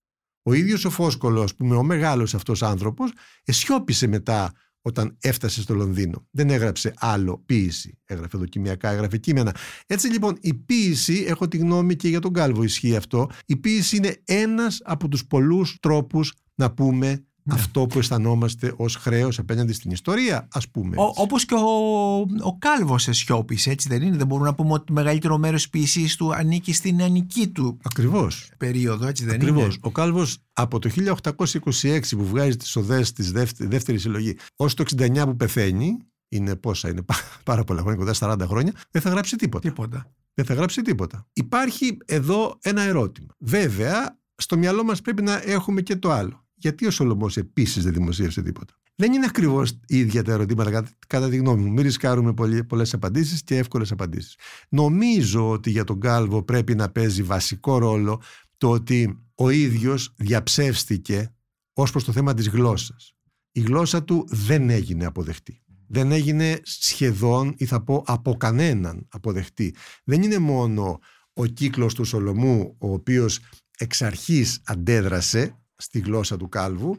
Ο ίδιος ο Φόσκολος, που με ο μεγάλος αυτός άνθρωπος, εσιώπησε μετά όταν έφτασε στο Λονδίνο. Δεν έγραψε άλλο ποίηση. Έγραφε δοκιμιακά, έγραφε κείμενα. Έτσι λοιπόν η ποίηση, έχω τη γνώμη και για τον Κάλβο ισχύει αυτό, η ποίηση είναι ένας από τους πολλούς τρόπους να πούμε ναι. αυτό που αισθανόμαστε ως χρέος απέναντι στην ιστορία, ας πούμε. Όπως και ο, ο Κάλβος εσιώπησε, έτσι δεν είναι; Δεν μπορούμε να πούμε ότι το μεγαλύτερο μέρος της ποιησής του ανήκει στην ανική του Ακριβώς. περίοδο, έτσι δεν Ακριβώς. είναι; Ο Κάλβος από το 1826 που βγάζει τις οδές της δεύτερη, δεύτερη συλλογή, ως το 69 που πεθαίνει, είναι πόσα, είναι πάρα πολλά χρόνια, κοντά 40 χρόνια, δεν θα γράψει τίποτα. Τίποτα. Δεν θα γράψει τίποτα. Υπάρχει εδώ ένα ερώτημα. Βέβαια, στο μυαλό μας πρέπει να έχουμε και το άλλο γιατί ο Σολομός επίσης δεν δημοσίευσε τίποτα; Δεν είναι ακριβώς ίδια τα ερωτήματα, κατά, κατά τη γνώμη μου. Μην ρισκάρουμε πολλές απαντήσεις και εύκολες απαντήσεις. Νομίζω ότι για τον Κάλβο πρέπει να παίζει βασικό ρόλο το ότι ο ίδιος διαψεύστηκε ως προς το θέμα της γλώσσας. Η γλώσσα του δεν έγινε αποδεκτή. Δεν έγινε σχεδόν ή θα πω από κανέναν αποδεκτή. Δεν είναι μόνο ο κύκλος του Σολομού ο οποίος εξ αρχής αντέδρασε στη γλώσσα του Κάλβου.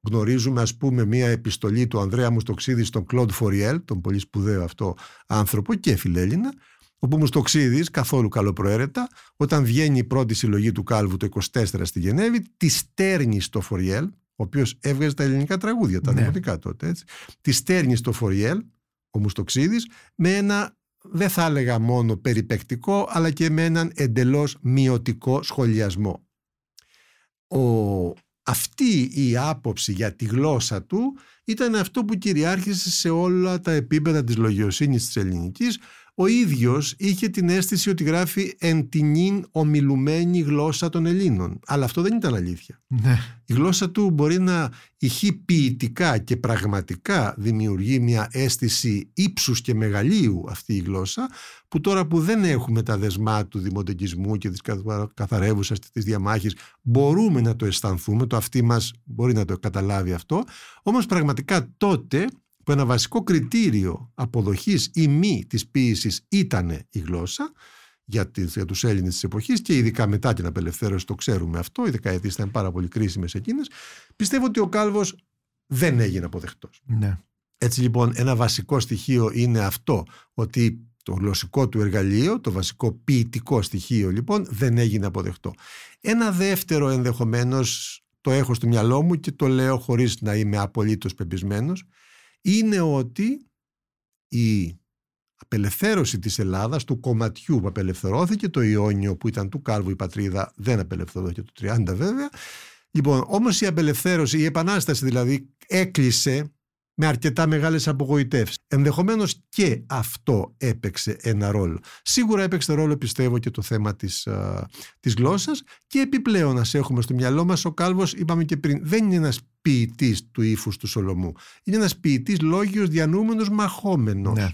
Γνωρίζουμε ας πούμε μία επιστολή του Ανδρέα Μουστοξίδη στον Κλοντ Φοριέλ, τον πολύ σπουδαίο αυτό άνθρωπο και φιλέλληνα, όπου Μουστοξίδης καθόλου καλοπροαίρετα, όταν βγαίνει η πρώτη συλλογή του Κάλβου το 24 στη Γενέβη, τη στέρνει στο Φοριέλ, ο οποίος έβγαζε τα ελληνικά τραγούδια, τα ναι. δημοτικά τότε. Έτσι. Τη στέρνει στο Φοριέλ, ο Μουστοξίδης, με ένα δεν θα έλεγα μόνο περιπεκτικό, αλλά και με έναν εντελώς μειωτικό σχολιασμό. Ο αυτή η άποψη για τη γλώσσα του ήταν αυτό που κυριάρχησε σε όλα τα επίπεδα της λογιοσύνης της ελληνικής ο ίδιος είχε την αίσθηση ότι γράφει εν την ομιλουμένη γλώσσα των Ελλήνων. Αλλά αυτό δεν ήταν αλήθεια. Ναι. Η γλώσσα του μπορεί να ηχεί ποιητικά και πραγματικά δημιουργεί μια αίσθηση ύψους και μεγαλείου αυτή η γλώσσα που τώρα που δεν έχουμε τα δεσμά του δημοτικισμού και της καθαρεύουσας της διαμάχης μπορούμε να το αισθανθούμε, το αυτή μας μπορεί να το καταλάβει αυτό όμως πραγματικά τότε που ένα βασικό κριτήριο αποδοχής ή μη της ποίησης ήταν η γλώσσα για, τις, για τους Έλληνες της εποχής και ειδικά μετά την απελευθέρωση το ξέρουμε αυτό, οι δεκαετίες ήταν πάρα πολύ κρίσιμες εκείνες, πιστεύω ότι ο Κάλβος δεν έγινε αποδεκτός. Ναι. Έτσι λοιπόν ένα βασικό στοιχείο είναι αυτό, ότι το γλωσσικό του εργαλείο, το βασικό ποιητικό στοιχείο λοιπόν δεν έγινε αποδεκτό. Ένα δεύτερο ενδεχομένως το έχω στο μυαλό μου και το λέω χωρίς να είμαι απολύτως πεπισμένος είναι ότι η απελευθέρωση της Ελλάδας, του κομματιού που απελευθερώθηκε, το Ιόνιο που ήταν του Κάλβου η πατρίδα δεν απελευθερώθηκε το 30 βέβαια. Λοιπόν, όμως η απελευθέρωση, η επανάσταση δηλαδή έκλεισε με αρκετά μεγάλες απογοητεύσεις. Ενδεχομένως και αυτό έπαιξε ένα ρόλο. Σίγουρα έπαιξε ρόλο πιστεύω και το θέμα της, α, της γλώσσας και επιπλέον να έχουμε στο μυαλό μας ο Κάλβος είπαμε και πριν δεν είναι ένας ποιητής του ύφους του Σολομού. Είναι ένας ποιητής λόγιος διανούμενος μαχόμενος. Ναι.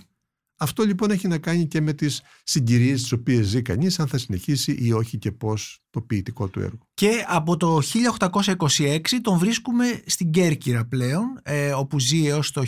Αυτό λοιπόν έχει να κάνει και με τις συγκυρίες τις οποίες ζει κανείς αν θα συνεχίσει ή όχι και πώς το ποιητικό του έργο. Και από το 1826 τον βρίσκουμε στην Κέρκυρα πλέον ε, όπου ζει έως το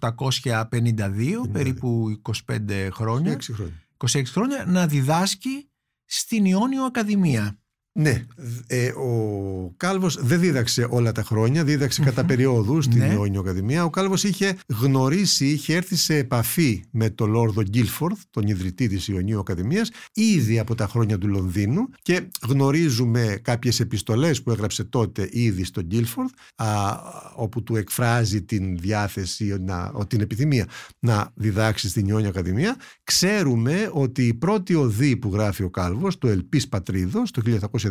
1852 περίπου 25 χρόνια, 26 χρόνια. 26 χρόνια να διδάσκει στην Ιόνιο Ακαδημία. Ναι, ε, ο Κάλβος δεν δίδαξε όλα τα χρόνια, δίδαξε κατά περιόδου στην Ναι. Ιόνιο Ακαδημία. Ο Κάλβος είχε γνωρίσει, είχε έρθει σε επαφή με τον Λόρδο Γκίλφορθ, τον ιδρυτή της Ιωνίου Ακαδημίας, ήδη από τα χρόνια του Λονδίνου και γνωρίζουμε κάποιες επιστολές που έγραψε τότε ήδη στον Γκίλφορθ, α, όπου του εκφράζει την διάθεση, να, ο- την επιθυμία να διδάξει στην Ιόνιο Ακαδημία. Ξέρουμε ότι η πρώτη οδή που γράφει ο Κάλβος, το Ελπής Πατρίδος, το 1802,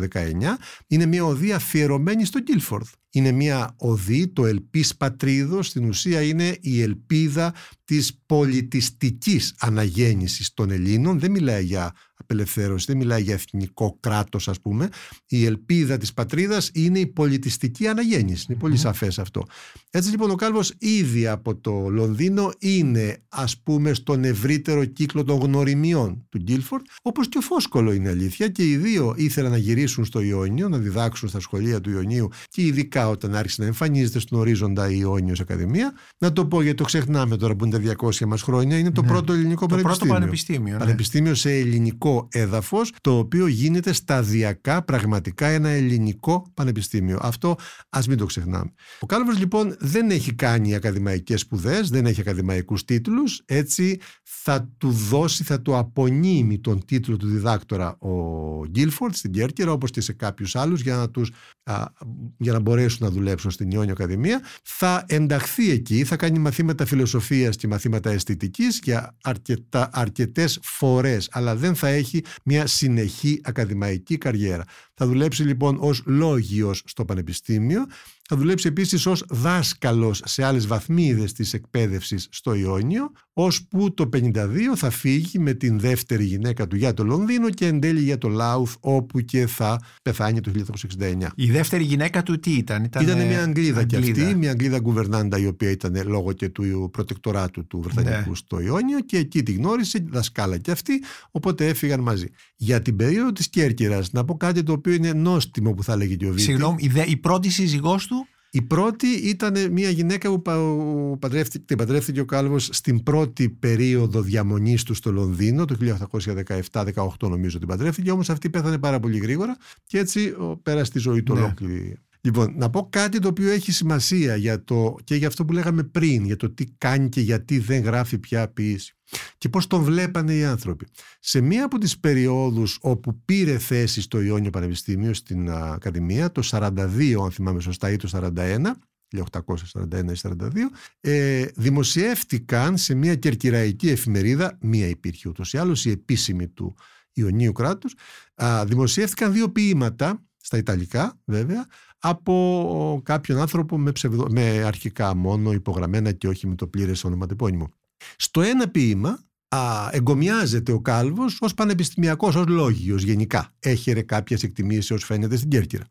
είναι μια οδή αφιερωμένη στο Γκίλφορντ. Είναι μια οδή, το ελπίς πατρίδος, στην ουσία είναι η ελπίδα της πολιτιστικής αναγέννησης των Ελλήνων. Δεν μιλάει για απελευθέρωση, δεν μιλάει για εθνικό κράτος ας πούμε. Η ελπίδα της πατρίδας είναι η πολιτιστική αναγέννηση. Είναι πολύ σαφές αυτό. Έτσι λοιπόν ο Κάλβος ήδη από το Λονδίνο είναι ας πούμε στον ευρύτερο κύκλο των γνωριμιών του Γκίλφορντ όπως και ο Φόσκολο είναι αλήθεια και οι δύο ήθελαν να γυρίσουν στο Ιόνιο, να διδάξουν στα σχολεία του Ιωνίου και ειδικά όταν άρχισε να εμφανίζεται στον ορίζοντα η Ιόνιος Ακαδημία. Να το πω γιατί το ξεχνάμε τώρα που είναι τα 200 μας χρόνια, είναι το ναι. πρώτο ελληνικό το πανεπιστήμιο. Πρώτο πανεπιστήμιο, ναι. πανεπιστήμιο σε ελληνικό έδαφος, το οποίο γίνεται σταδιακά πραγματικά ένα ελληνικό πανεπιστήμιο. Αυτό ας μην το ξεχνάμε. Ο Κάλβος λοιπόν δεν έχει κάνει ακαδημαϊκές σπουδές, δεν έχει ακαδημαϊκούς τίτλους, έτσι θα του δώσει, θα του απονείμει τον τίτλο του διδάκτορα ο Γκίλφορντ στην Κέρκυρα όπως και σε κάποιους άλλους για να, τους, για να μπορέσουν να δουλέψουν στην Ιόνιο Ακαδημία. Θα ενταχθεί εκεί, θα κάνει μαθήματα φιλοσοφίας και μαθήματα αισθητικής για αρκετά, αρκετές φορές, αλλά δεν θα έχει μια συνεχή ακαδημαϊκή καριέρα. Θα δουλέψει λοιπόν ως λόγιος στο Πανεπιστήμιο θα δουλέψει επίσης ως δάσκαλος σε άλλες βαθμίδες της εκπαίδευσης στο Ιόνιο, που το 52 θα φύγει με την δεύτερη γυναίκα του για το Λονδίνο και εν τέλει για το Λάουθ, όπου και θα πεθάνει το 1969. Η δεύτερη γυναίκα του τι ήταν; Ήταν, ήταν μια Αγγλίδα, και αυτή, μια Αγγλίδα γκουβερνάντα η οποία ήταν λόγω και του προτεκτοράτου του Βρετανικού ναι. στο Ιόνιο και εκεί τη γνώρισε, δασκάλα και αυτή, οπότε έφυγαν μαζί. Για την περίοδο της Κέρκυρας, να πω κάτι το οποίο είναι νόστιμο που θα λέγει και ο Βίτη. Συγγνώμη, η, η πρώτη σύζυγός του; Η πρώτη ήταν μια γυναίκα που παντρεύτηκε, την παντρεύτηκε ο Κάλβος στην πρώτη περίοδο διαμονής του στο Λονδίνο, το 1817-18 νομίζω την παντρεύτηκε, όμως αυτή πέθανε πάρα πολύ γρήγορα και έτσι πέρασε τη ζωή του ναι. ολόκληρη. Λοιπόν, να πω κάτι το οποίο έχει σημασία για το, και για αυτό που λέγαμε πριν, για το τι κάνει και γιατί δεν γράφει πια ποιήση και πώς τον βλέπανε οι άνθρωποι. Σε μία από τις περιόδους όπου πήρε θέση στο Ιόνιο Πανεπιστήμιο στην Ακαδημία, το 42 αν θυμάμαι σωστά ή το 41, 1841 42, ε, δημοσιεύτηκαν σε μια κερκυραϊκή εφημερίδα, μία υπήρχε ούτως ή άλλως η επίσημη του Ιωνίου κράτους, α, δημοσιεύτηκαν δύο ποίηματα, στα Ιταλικά βέβαια, από κάποιον άνθρωπο με, ψευδο, με αρχικά μόνο υπογραμμένα και όχι με το πλήρες ονοματεπώνυμο. Στο ένα ποίημα α, εγκομιάζεται ο Κάλβος ως πανεπιστημιακός, ως λόγιος γενικά. Έχερε κάποιες εκτιμήσεις ως φαίνεται στην Κέρκυρα.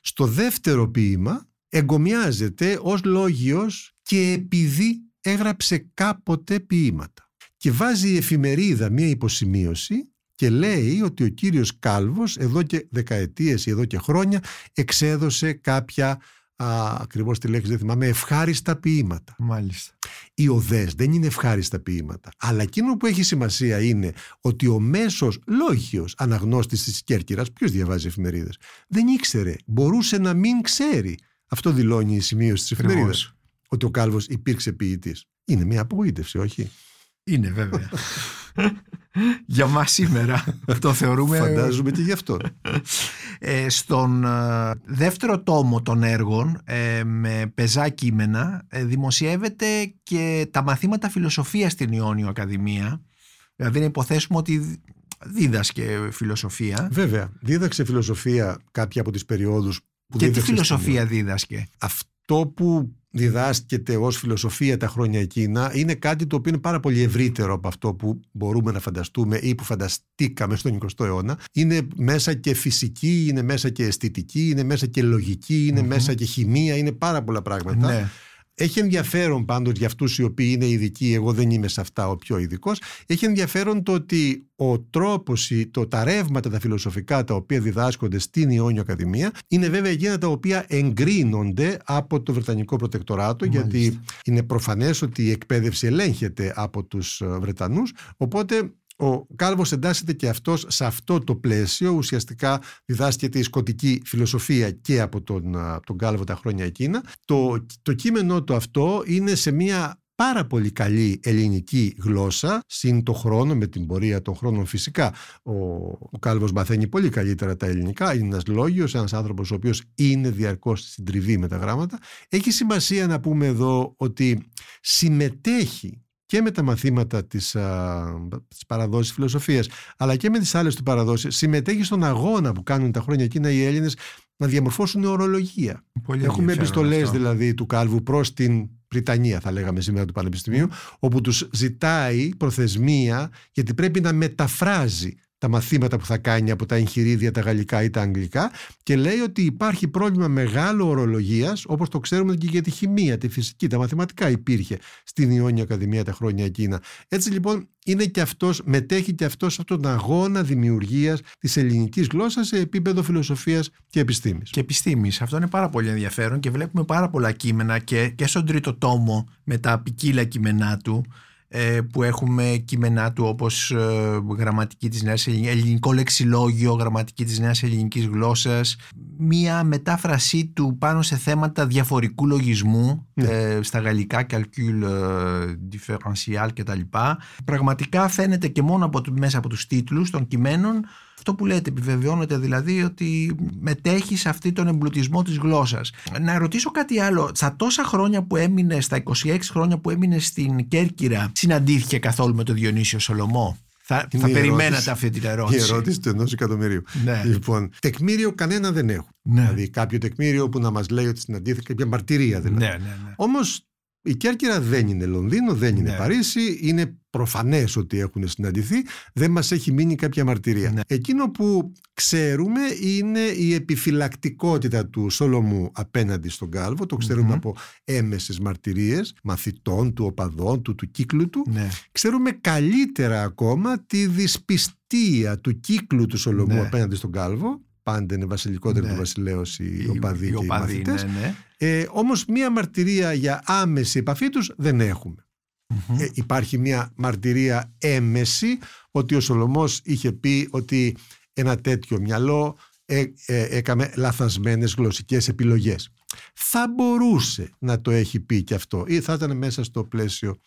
Στο δεύτερο ποίημα εγκομιάζεται ως λόγιος και επειδή έγραψε κάποτε ποίηματα. Και βάζει η εφημερίδα μία υποσημείωση και λέει ότι ο κύριος Κάλβος εδώ και δεκαετίες ή εδώ και χρόνια εξέδωσε κάποια α, ακριβώς τη λέξη δεν θυμάμαι, ευχάριστα ποίηματα. Μάλιστα. Οι οδές δεν είναι ευχάριστα ποίηματα. Αλλά εκείνο που έχει σημασία είναι ότι ο μέσος λόγιος αναγνώστης της Κέρκυρας, ποιος διαβάζει εφημερίδες, δεν ήξερε, μπορούσε να μην ξέρει. Αυτό δηλώνει η σημείωση της εφημερίδας. Ότι ο Κάλβος υπήρξε ποιητής. Είναι μια απογοήτευση, όχι; Είναι βέβαια. για μας σήμερα. Το θεωρούμε φαντάζομαι και γι' αυτό. Ε, στον ε, δεύτερο τόμο των έργων ε, με πεζά κείμενα ε, δημοσιεύεται και τα μαθήματα φιλοσοφίας στην Ιόνιο Ακαδημία. Δηλαδή να υποθέσουμε ότι δίδασκε φιλοσοφία. Βέβαια. Δίδαξε φιλοσοφία κάποια από τις περιόδους που και τι φιλοσοφία δίδασκε; Αυτό που διδάσκεται ως φιλοσοφία τα χρόνια εκείνα είναι κάτι το οποίο είναι πάρα πολύ ευρύτερο από αυτό που μπορούμε να φανταστούμε ή που φανταστήκαμε στον 20ο αιώνα. Είναι μέσα και φυσική, είναι μέσα και αισθητική, είναι μέσα και λογική, μέσα και χημεία, είναι πάρα πολλά πράγματα. Ναι. Έχει ενδιαφέρον πάντως για αυτούς οι οποίοι είναι ειδικοί, εγώ δεν είμαι σε αυτά ο πιο ειδικός. Έχει ενδιαφέρον το ότι ο τρόπος, το, τα ρεύματα τα φιλοσοφικά τα οποία διδάσκονται στην Ιόνιο Ακαδημία είναι βέβαια εκείνα τα οποία εγκρίνονται από το Βρετανικό Προτεκτοράτο γιατί είναι προφανές ότι η εκπαίδευση ελέγχεται από τους Βρετανούς οπότε ο Κάλβος εντάσσεται και αυτός σε αυτό το πλαίσιο, ουσιαστικά διδάσκεται η σκοτική φιλοσοφία και από τον, τον Κάλβο τα χρόνια εκείνα. Το, το κείμενό του αυτό είναι σε μια πάρα πολύ καλή ελληνική γλώσσα, συν το χρόνο, με την πορεία των χρόνων φυσικά. Ο, ο Κάλβος μαθαίνει πολύ καλύτερα τα ελληνικά, είναι ένας λόγιος, ένας άνθρωπος ο οποίος είναι διαρκώς στην τριβή με τα γράμματα. Έχει σημασία να πούμε εδώ ότι συμμετέχει και με τα μαθήματα της, α, της παραδόσης φιλοσοφίας αλλά και με τις άλλες του παραδόσεις συμμετέχει στον αγώνα που κάνουν τα χρόνια εκείνα οι Έλληνες να διαμορφώσουν ορολογία. Πολύ Έχουμε ενδιαφέρον επιστολές αυτό. δηλαδή του Κάλβου προς την Βρυτανία θα λέγαμε σήμερα του Πανεπιστημίου όπου τους ζητάει προθεσμία γιατί πρέπει να μεταφράζει τα μαθήματα που θα κάνει από τα εγχειρίδια, τα γαλλικά ή τα αγγλικά και λέει ότι υπάρχει πρόβλημα μεγάλο ορολογίας όπως το ξέρουμε και για τη χημεία, τη φυσική, τα μαθηματικά υπήρχε στην Ιόνια Ακαδημία τα χρόνια εκείνα. Έτσι λοιπόν είναι και αυτός, μετέχει και αυτός σε αυτόν τον αγώνα δημιουργίας της ελληνικής γλώσσας σε επίπεδο φιλοσοφίας και επιστήμης. και επιστήμης. Αυτό είναι πάρα πολύ ενδιαφέρον και βλέπουμε πάρα πολλά κείμενα και, και στον τρίτο τόμο με τα ποικίλα κείμενά του ε, που έχουμε κείμενά του όπως ε, γραμματική της νέας, Ελλην- ελληνικό λεξιλόγιο, γραμματική της νέας ελληνικής γλώσσας, μία μετάφρασή του πάνω σε θέματα διαφορικού λογισμού Ναι. ε, στα γαλλικά, calcul ε, differential κτλ. Πραγματικά φαίνεται και μόνο από, το- μέσα από τους τίτλους των κειμένων αυτό που λέτε επιβεβαιώνεται δηλαδή ότι μετέχει σε αυτή τον εμπλουτισμό της γλώσσας. Να ρωτήσω κάτι άλλο. Στα τόσα χρόνια που έμεινε, στα 26 χρόνια που έμεινε στην Κέρκυρα, συναντήθηκε καθόλου με τον Διονύσιο Σολομό; Θα, Είναι θα η περιμένατε ερώτηση. αυτή την Η ερώτηση. ερώτηση του ενός εκατομμυρίου. Ναι. Λοιπόν, τεκμήριο κανένα δεν έχω. Ναι. Δηλαδή κάποιο τεκμήριο που να μας λέει ότι συναντήθηκε, μια μαρτυρία δηλαδή. Ναι, ναι, ναι. Όμως η Κέρκυρα δεν είναι Λονδίνο, δεν είναι Ναι. Παρίσι, είναι προφανές ότι έχουν συναντηθεί, δεν μας έχει μείνει κάποια μαρτυρία. Ναι. Εκείνο που ξέρουμε είναι η επιφυλακτικότητα του Σολομού απέναντι στον Κάλβο, το ξέρουμε Μμμ. από έμεσες μαρτυρίες μαθητών του, οπαδών του, του κύκλου του. ναι. Ξέρουμε καλύτερα ακόμα τη δυσπιστία του κύκλου του Σολομού Ναι. απέναντι στον Κάλβο. Πάντα είναι βασιλικότερο Ναι. του βασιλέως οι οπαδοί οι και οι οπαδοί, μαθητές. ναι, ναι. Ε, όμως μία μαρτυρία για άμεση επαφή τους δεν έχουμε. Μμμ. Ε, υπάρχει μία μαρτυρία έμεση ότι ο Σολομός είχε πει ότι ένα τέτοιο μυαλό ε, ε, έκαμε λαθασμένες γλωσσικές επιλογές. Θα μπορούσε να το έχει πει και αυτό ή θα ήταν μέσα στο πλαίσιο.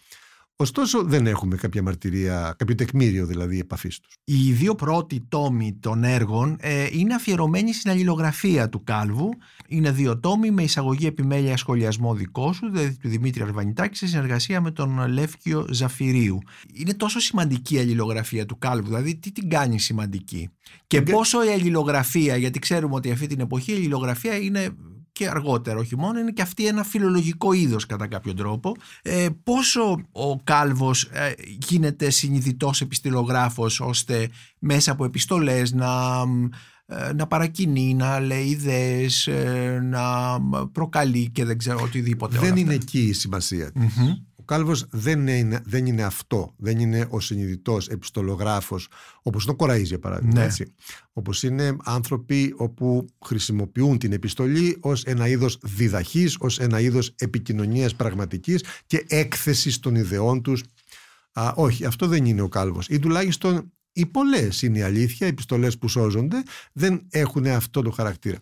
Ωστόσο δεν έχουμε κάποια μαρτυρία, κάποιο τεκμήριο δηλαδή επαφής τους. Οι δύο πρώτοι τόμοι των έργων ε, είναι αφιερωμένοι στην αλληλογραφία του Κάλβου. Είναι δύο τόμοι με εισαγωγή επιμέλεια σχολιασμό δικό σου, δηλαδή του Δημήτρη Αρβανιτάκη, σε συνεργασία με τον Λεύκιο Ζαφυρίου. Είναι τόσο σημαντική η αλληλογραφία του Κάλβου, δηλαδή τι την κάνει σημαντική; Και Την κα- πόσο η αλληλογραφία, γιατί ξέρουμε ότι αυτή την εποχή η αλληλογραφία είναι και αργότερα όχι μόνο, είναι και αυτή ένα φιλολογικό είδος κατά κάποιο τρόπο. Ε, πόσο ο Κάλβος ε, γίνεται συνειδητός επιστηλογράφος ώστε μέσα από επιστολές να, ε, να παρακινεί, να λέει ιδέες, ε, να προκαλεί και δεν ξέρω οτιδήποτε. όλα δεν είναι αυτά. εκεί η σημασία. Μμμ. Ο Κάλβος δεν είναι, δεν είναι αυτό. Δεν είναι ο συνειδητός επιστολογράφος όπως είναι ο Κοραής για παράδειγμα. Ναι. Έτσι. Όπως είναι άνθρωποι όπου χρησιμοποιούν την επιστολή ως ένα είδος διδαχής, ως ένα είδος επικοινωνίας πραγματικής και έκθεσης των ιδεών τους. Α, όχι, αυτό δεν είναι ο Κάλβος. Ή τουλάχιστον οι πολλές είναι η αλήθεια, οι επιστολές που σώζονται δεν έχουν αυτό το χαρακτήρα.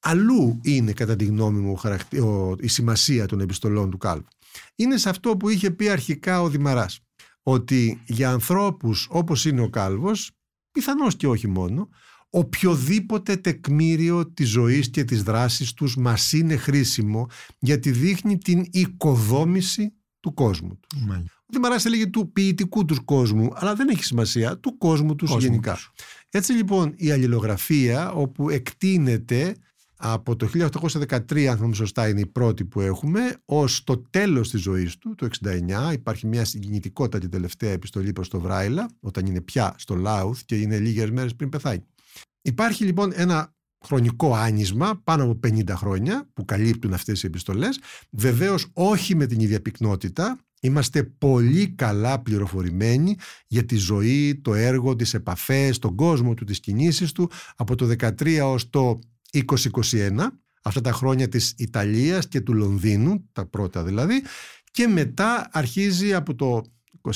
Αλλού είναι κατά τη γνώμη μου ο χαρακτη- ο- η σημασία των επιστολών του Κάλβου. Είναι σε αυτό που είχε πει αρχικά ο Δημαράς. Ότι για ανθρώπους όπως είναι ο Κάλβος, πιθανώς και όχι μόνο, οποιοδήποτε τεκμήριο της ζωής και της δράσης τους μας είναι χρήσιμο γιατί δείχνει την οικοδόμηση του κόσμου τους. Μάλιστα. Ο Δημαράς έλεγε του ποιητικού τους κόσμου, αλλά δεν έχει σημασία, του κόσμου τους Κόσμου γενικά. τους. Έτσι λοιπόν η αλληλογραφία όπου εκτείνεται από το 1813 αν θυμάμαι σωστά είναι η πρώτη που έχουμε ως το τέλος της ζωής του το 69 υπάρχει μια συγκινητικότητα και τελευταία επιστολή προς το Βράιλα όταν είναι πια στο Λάουθ και είναι λίγες μέρες πριν πεθάνει. Υπάρχει λοιπόν ένα χρονικό άνισμα πάνω από 50 χρόνια που καλύπτουν αυτές οι επιστολές. Βεβαίως όχι με την ίδια πυκνότητα. Είμαστε πολύ καλά πληροφορημένοι για τη ζωή, το έργο, τις επαφές, τον κόσμο του, τις κινήσεις του. Από το 13 ως το 2021, αυτά τα χρόνια της Ιταλίας και του Λονδίνου, τα πρώτα δηλαδή, και μετά αρχίζει από το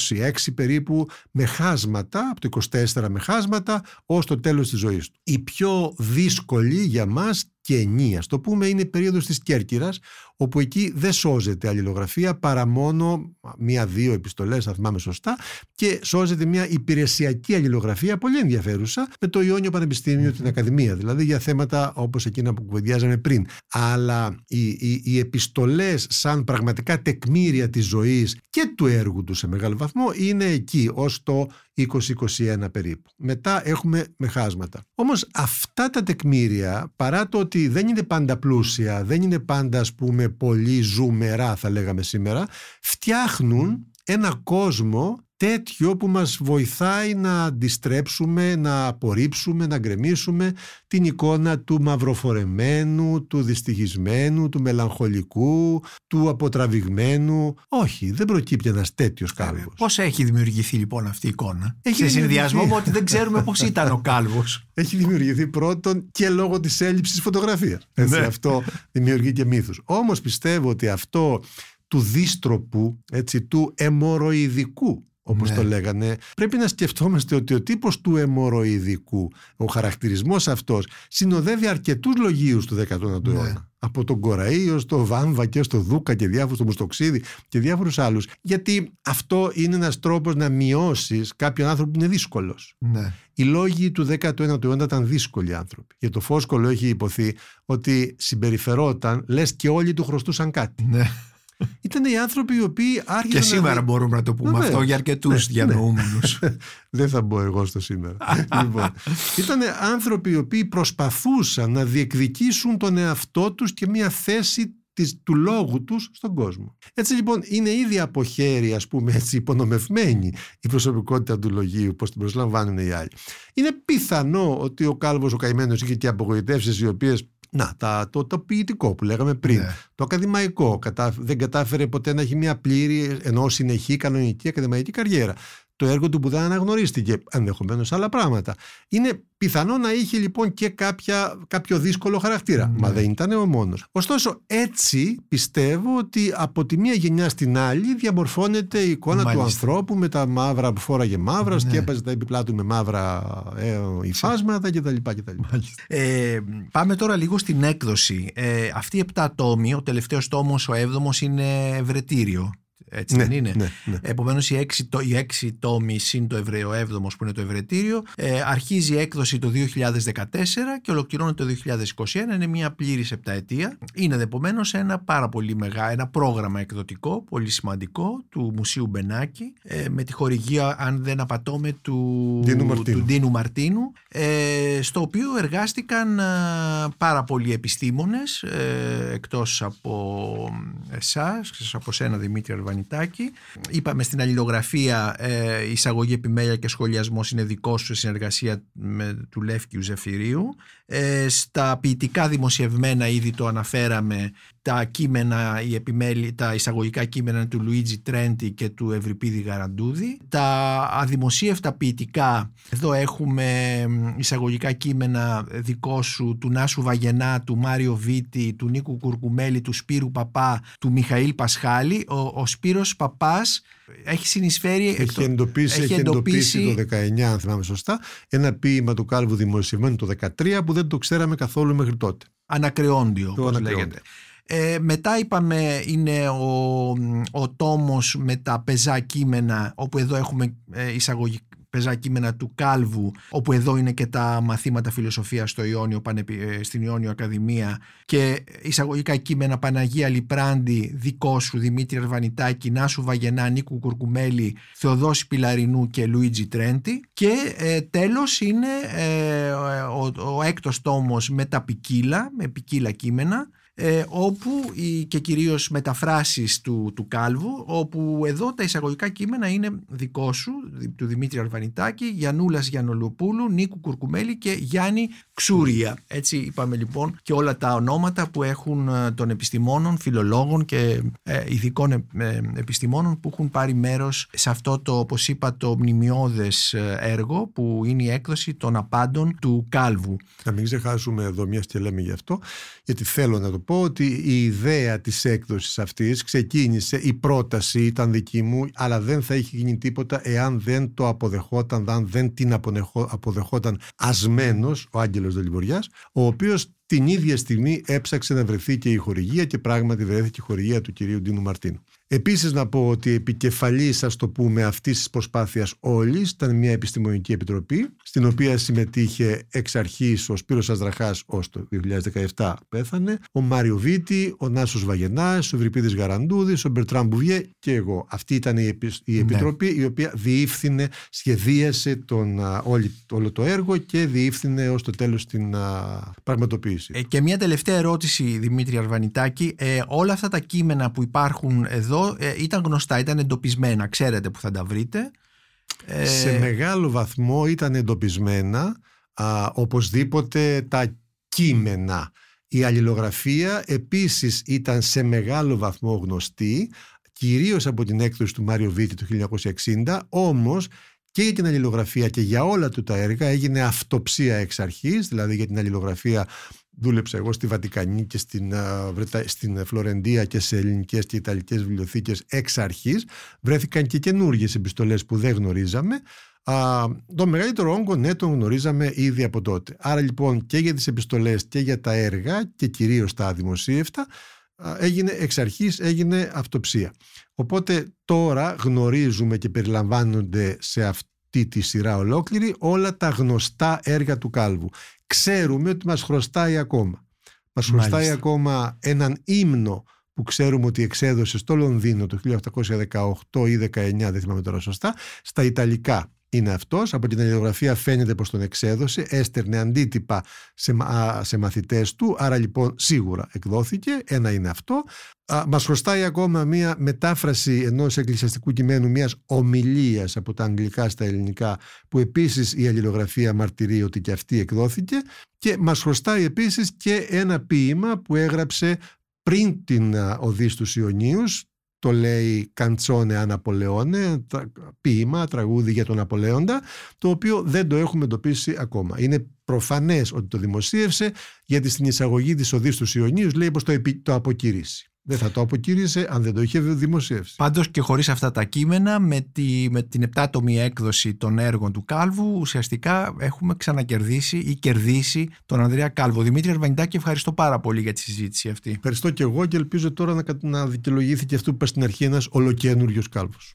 26 περίπου με χάσματα, από το 24 με χάσματα ως το τέλος της ζωής του. Η πιο δύσκολη για μας κενή, ας το πούμε, είναι η περίοδος της Κέρκυρας, όπου εκεί δεν σώζεται αλληλογραφία παρά μόνο μία-δύο επιστολές, θα θυμάμαι σωστά, και σώζεται μια υπηρεσιακή αλληλογραφία πολύ ενδιαφέρουσα με το Ιόνιο Πανεπιστήμιο, την Ακαδημία, δηλαδή για θέματα όπως εκείνα που κουβεντιάζαμε πριν. Αλλά οι, οι, οι επιστολές σαν πραγματικά τεκμήρια της ζωής και του έργου του σε μεγάλο βαθμό είναι εκεί ως το 2021 περίπου. Μετά έχουμε με χάσματα. Όμως αυτά τα τεκμήρια, παρά το ότι δεν είναι πάντα πλούσια, δεν είναι πάντα ας πούμε πολύ ζουμερά θα λέγαμε σήμερα, φτιάχνουν ένα κόσμο τέτοιο που μας βοηθάει να αντιστρέψουμε, να απορρίψουμε, να γκρεμίσουμε την εικόνα του μαυροφορεμένου, του δυστυχισμένου, του μελαγχολικού, του αποτραβηγμένου. Όχι, δεν προκύπτει ένας τέτοιος κάλβος. Πώς έχει δημιουργηθεί λοιπόν αυτή η εικόνα; Έχει Σε συνδυασμό με ότι δεν ξέρουμε πώς ήταν ο κάλβος. Έχει δημιουργηθεί πρώτον και λόγω της έλλειψης φωτογραφίας. Έτσι, ναι. Αυτό δημιουργεί και μύθους. Όμως πιστεύω ότι αυτό του δίστροπου, έτσι, του αιμοροειδικού όπως ναι. το λέγανε, πρέπει να σκεφτόμαστε ότι ο τύπος του αιμοροειδικού, ο χαρακτηρισμός αυτός, συνοδεύει αρκετούς λογίους του 19ου ναι. αιώνα. Από τον Κοραΐο στο Βάμβα και στο Δούκα και διάφορους στο Μουστοξίδη και διάφορους άλλους. Γιατί αυτό είναι ένας τρόπος να μειώσεις κάποιον άνθρωπο που είναι δύσκολος. Ναι. Οι λόγοι του 19ου αιώνα ήταν δύσκολοι άνθρωποι. Για το Φόσκολο έχει υποθεί ότι συμπεριφερόταν λες και όλοι του χρωστούσαν κάτι. Ναι. Ήταν οι άνθρωποι οι οποίοι άρχισαν. Και σήμερα μπορούμε να το πούμε αυτό για αρκετούς ναι, ναι. διανοούμενους. Δεν θα μπω εγώ στο σήμερα. λοιπόν, ήταν άνθρωποι οι οποίοι προσπαθούσαν να διεκδικήσουν τον εαυτό τους και μια θέση της, του λόγου τους στον κόσμο. Έτσι λοιπόν είναι ήδη από χέρι ας πούμε έτσι υπονομευμένη η προσωπικότητα του λογίου πως την προσλαμβάνουν οι άλλοι. Είναι πιθανό ότι ο Κάλβος ο καημένος είχε και απογοητεύσεις οι οποίες να, τα, το, το ποιητικό που λέγαμε πριν. Ναι. Το ακαδημαϊκό. Κατα, δεν κατάφερε ποτέ να έχει μια πλήρη, ενώ συνεχή κανονική ακαδημαϊκή καριέρα το έργο του που δεν αναγνωρίστηκε, ενδεχομένως άλλα πράγματα. Είναι πιθανό να είχε λοιπόν και κάποια, κάποιο δύσκολο χαρακτήρα, μα ναι. δεν ήταν ο μόνος. Ωστόσο, έτσι πιστεύω ότι από τη μία γενιά στην άλλη διαμορφώνεται η εικόνα του ανθρώπου με τα μαύρα που φόραγε μαύρα, ναι. σκέπαζε τα επιπλά του με μαύρα ε, υφάσματα κτλ. κτλ. Ε, πάμε τώρα λίγο στην έκδοση. Ε, αυτή η επτά τόμοι, ο τελευταίος τόμος, ο έβδομος, είναι ευρετήριο. Έτσι ναι, δεν είναι; Ναι, ναι. Επομένως, οι έξι, οι έξι τόμοι συν το Εβραίο έβδομος που είναι το Ευρετήριο ε, αρχίζει η έκδοση το 2014 και ολοκληρώνεται το 2021. Είναι μια πλήρης επταετία. Είναι επομένως ένα πάρα πολύ μεγάλο ένα πρόγραμμα εκδοτικό, πολύ σημαντικό του Μουσείου Μπενάκη ε, με τη χορηγία, αν δεν απατώμε, του Ντίνου Μαρτίνου, του Ντίνου Μαρτίνου ε, στο οποίο εργάστηκαν ε, πάρα πολλοί επιστήμονες ε, εκτός από εσάς, από σένα Δημήτρη Αρβανή Είπαμε στην αλληλογραφία ε, εισαγωγή επιμέλεια και σχολιασμός είναι δικό σου σε συνεργασία με του Λεύκιου Ζεφυρίου. Ε, στα ποιητικά δημοσιευμένα ήδη το αναφέραμε τα κείμενα, η επιμέλη, τα εισαγωγικά κείμενα του Λουίτζι Τρέντι και του Ευρυπίδη Γαραντούδη. Τα αδημοσίευτα ποιητικά, εδώ έχουμε εισαγωγικά κείμενα δικό σου του Νάσου Βαγενά, του Μάριο Βίτη, του Νίκου Κουρκουμέλη, του Σπύρου Παπά, του Μιχαήλ Πασχάλη. Ο, ο Σπύρος Παπάς έχει συνεισφέρει. Έχει εντοπίσει, έχει εντοπίσει, το 19, αν θυμάμαι σωστά, ένα ποίημα του Κάλβου δημοσιευμένο το 13 που δεν το ξέραμε καθόλου μέχρι τότε. Ανακρεόντιο, όπως λέγεται. Ε, μετά είπαμε είναι ο, ο τόμος με τα πεζά κείμενα όπου εδώ έχουμε ε, εισαγωγή πεζά κείμενα του Κάλβου όπου εδώ είναι και τα μαθήματα φιλοσοφίας στο Ιόνιο, ε, στην Ιόνιο Ακαδημία και εισαγωγικά κείμενα Παναγία Λιπράντη, δικό σου Δημήτρη Αρβανιτάκη, Νάσου Βαγενά, Νίκου Κουρκουμέλη, Θεοδόση Πιλαρινού και Λουίτζι Τρέντι και ε, τέλος είναι ε, ο, ο έκτος τόμος με τα ποικίλα, με ποικίλα κείμενα ε, όπου οι, και κυρίως μεταφράσεις του, του Κάλβου όπου εδώ τα εισαγωγικά κείμενα είναι δικό σου του Δημήτρη Αρβανιτάκη Γιαννούλας Γιαννολοπούλου, Νίκου Κουρκουμέλη και Γιάννη Ξούρια. Έτσι είπαμε λοιπόν και όλα τα ονόματα που έχουν ε, των επιστημόνων, φιλολόγων και ε, ειδικών ε, ε, επιστημόνων που έχουν πάρει μέρος σε αυτό το όπως είπα το μνημειώδες έργο που είναι η έκδοση των απάντων του Κάλβου. Να μην ξεχάσουμε εδώ μια και λέμε γι' αυτό γιατί θέλω να το πω ότι η ιδέα της έκδοσης αυτής ξεκίνησε, η πρόταση ήταν δική μου, αλλά δεν θα είχε γίνει τίποτα εάν δεν το αποδεχόταν, αν δεν την αποδεχόταν ασμένος ο Άγγελος Δελιβοριάς, ο οποίος την ίδια στιγμή έψαξε να βρεθεί και η χορηγία και πράγματι βρέθηκε η χορηγία του κυρίου Ντίνου Μαρτίνου. Επίσης να πω ότι επικεφαλής, ας το πούμε, αυτής της προσπάθειας όλης ήταν μια επιστημονική επιτροπή στην οποία συμμετείχε εξ αρχής ο Σπύρος Αζραχάς ως το 2017 πέθανε, ο Μάριο Βίτη, ο Νάσος Βαγενάς, ο Ευρυπίδης Γαραντούδης, ο Μπερτράμ Μπουβιέ και εγώ. Αυτή ήταν η, η ναι. επιτροπή η οποία διεύθυνε, σχεδίασε τον, όλη, όλο το έργο και διεύθυνε ως το τέλος την πραγματοποίηση. Ε, και μια τελευταία ερώτηση Δημήτρη Αρβανιτάκη. Ε, όλα αυτά τα κείμενα που υπάρχουν εδώ ε, ήταν γνωστά, ήταν εντοπισμένα, ξέρετε που θα τα βρείτε. Ε... Σε μεγάλο βαθμό ήταν εντοπισμένα α, οπωσδήποτε τα κείμενα. Η αλληλογραφία επίσης ήταν σε μεγάλο βαθμό γνωστή, κυρίως από την έκδοση του Μάριο Βίτη του 1960, όμως και για την αλληλογραφία και για όλα του τα έργα έγινε αυτοψία εξ αρχής, δηλαδή για την αλληλογραφία δούλεψα εγώ στη Βατικανή και στην, στην Φλωρεντία και σε ελληνικές και ιταλικές βιβλιοθήκες εξ αρχής. Βρέθηκαν και καινούργιες επιστολές που δεν γνωρίζαμε. Α, το μεγαλύτερο όγκο ναι τον γνωρίζαμε ήδη από τότε. Άρα λοιπόν και για τις επιστολές και για τα έργα και κυρίως τα δημοσίευτα έγινε εξ αρχής έγινε αυτοψία. Οπότε τώρα γνωρίζουμε και περιλαμβάνονται σε αυτή τη σειρά ολόκληρη όλα τα γνωστά έργα του Κάλβου ξέρουμε ότι μας χρωστάει ακόμα. Μας χρωστάει ακόμα έναν ύμνο που ξέρουμε ότι εξέδωσε στο Λονδίνο το 1818 ή 19, δεν θυμάμαι τώρα σωστά, στα Ιταλικά είναι αυτός. Από την αλληλογραφία φαίνεται πως τον εξέδωσε, έστερνε αντίτυπα σε, σε μαθητές του, άρα λοιπόν σίγουρα εκδόθηκε, ένα είναι αυτό. Α, μας χρωστάει ακόμα μία μετάφραση ενός εκκλησιαστικού κειμένου μιας ομιλίας από τα αγγλικά στα ελληνικά που επίσης η αλληλογραφία μαρτυρεί ότι και αυτή εκδόθηκε και μας χρωστάει επίσης και ένα ποίημα που έγραψε πριν την οδή στους Ιωνίους το λέει Καντσόνε Αναπολεόνε, ποίημα, τραγούδι για τον Απολέοντα, το οποίο δεν το έχουμε εντοπίσει ακόμα. Είναι προφανές ότι το δημοσίευσε, γιατί στην εισαγωγή της οδής του Ιωνίους λέει πως το, το αποκηρύσει. Δεν θα το αποκήρυσε αν δεν το είχε δημοσίευσει. Πάντως και χωρίς αυτά τα κείμενα, με, τη, με την επτάτομη έκδοση των έργων του Κάλβου, ουσιαστικά έχουμε ξανακερδίσει ή κερδίσει τον Ανδρέα Κάλβο. Δημήτρη Αρβανιτάκη, ευχαριστώ πάρα πολύ για τη συζήτηση αυτή. Ευχαριστώ και εγώ και ελπίζω τώρα να, να δικαιολογηθεί και αυτό που είπα στην αρχή ένας ολοκένουργιος Κάλβος.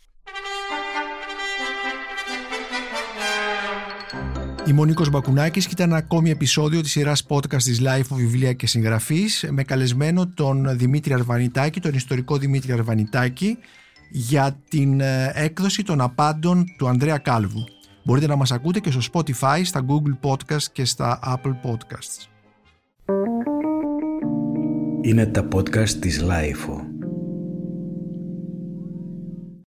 Είμαι ο Νίκος Μπακουνάκης και ήταν ακόμη επεισόδιο της σειράς podcast της Life Βιβλία και Συγγραφής με καλεσμένο τον Δημήτρη Αρβανιτάκη, τον ιστορικό Δημήτρη Αρβανιτάκη για την ε, έκδοση των απάντων του Ανδρέα Κάλβου. Μπορείτε να μας ακούτε και στο Spotify, στα Google Podcasts και στα Apple Podcasts. Είναι τα podcast της Life.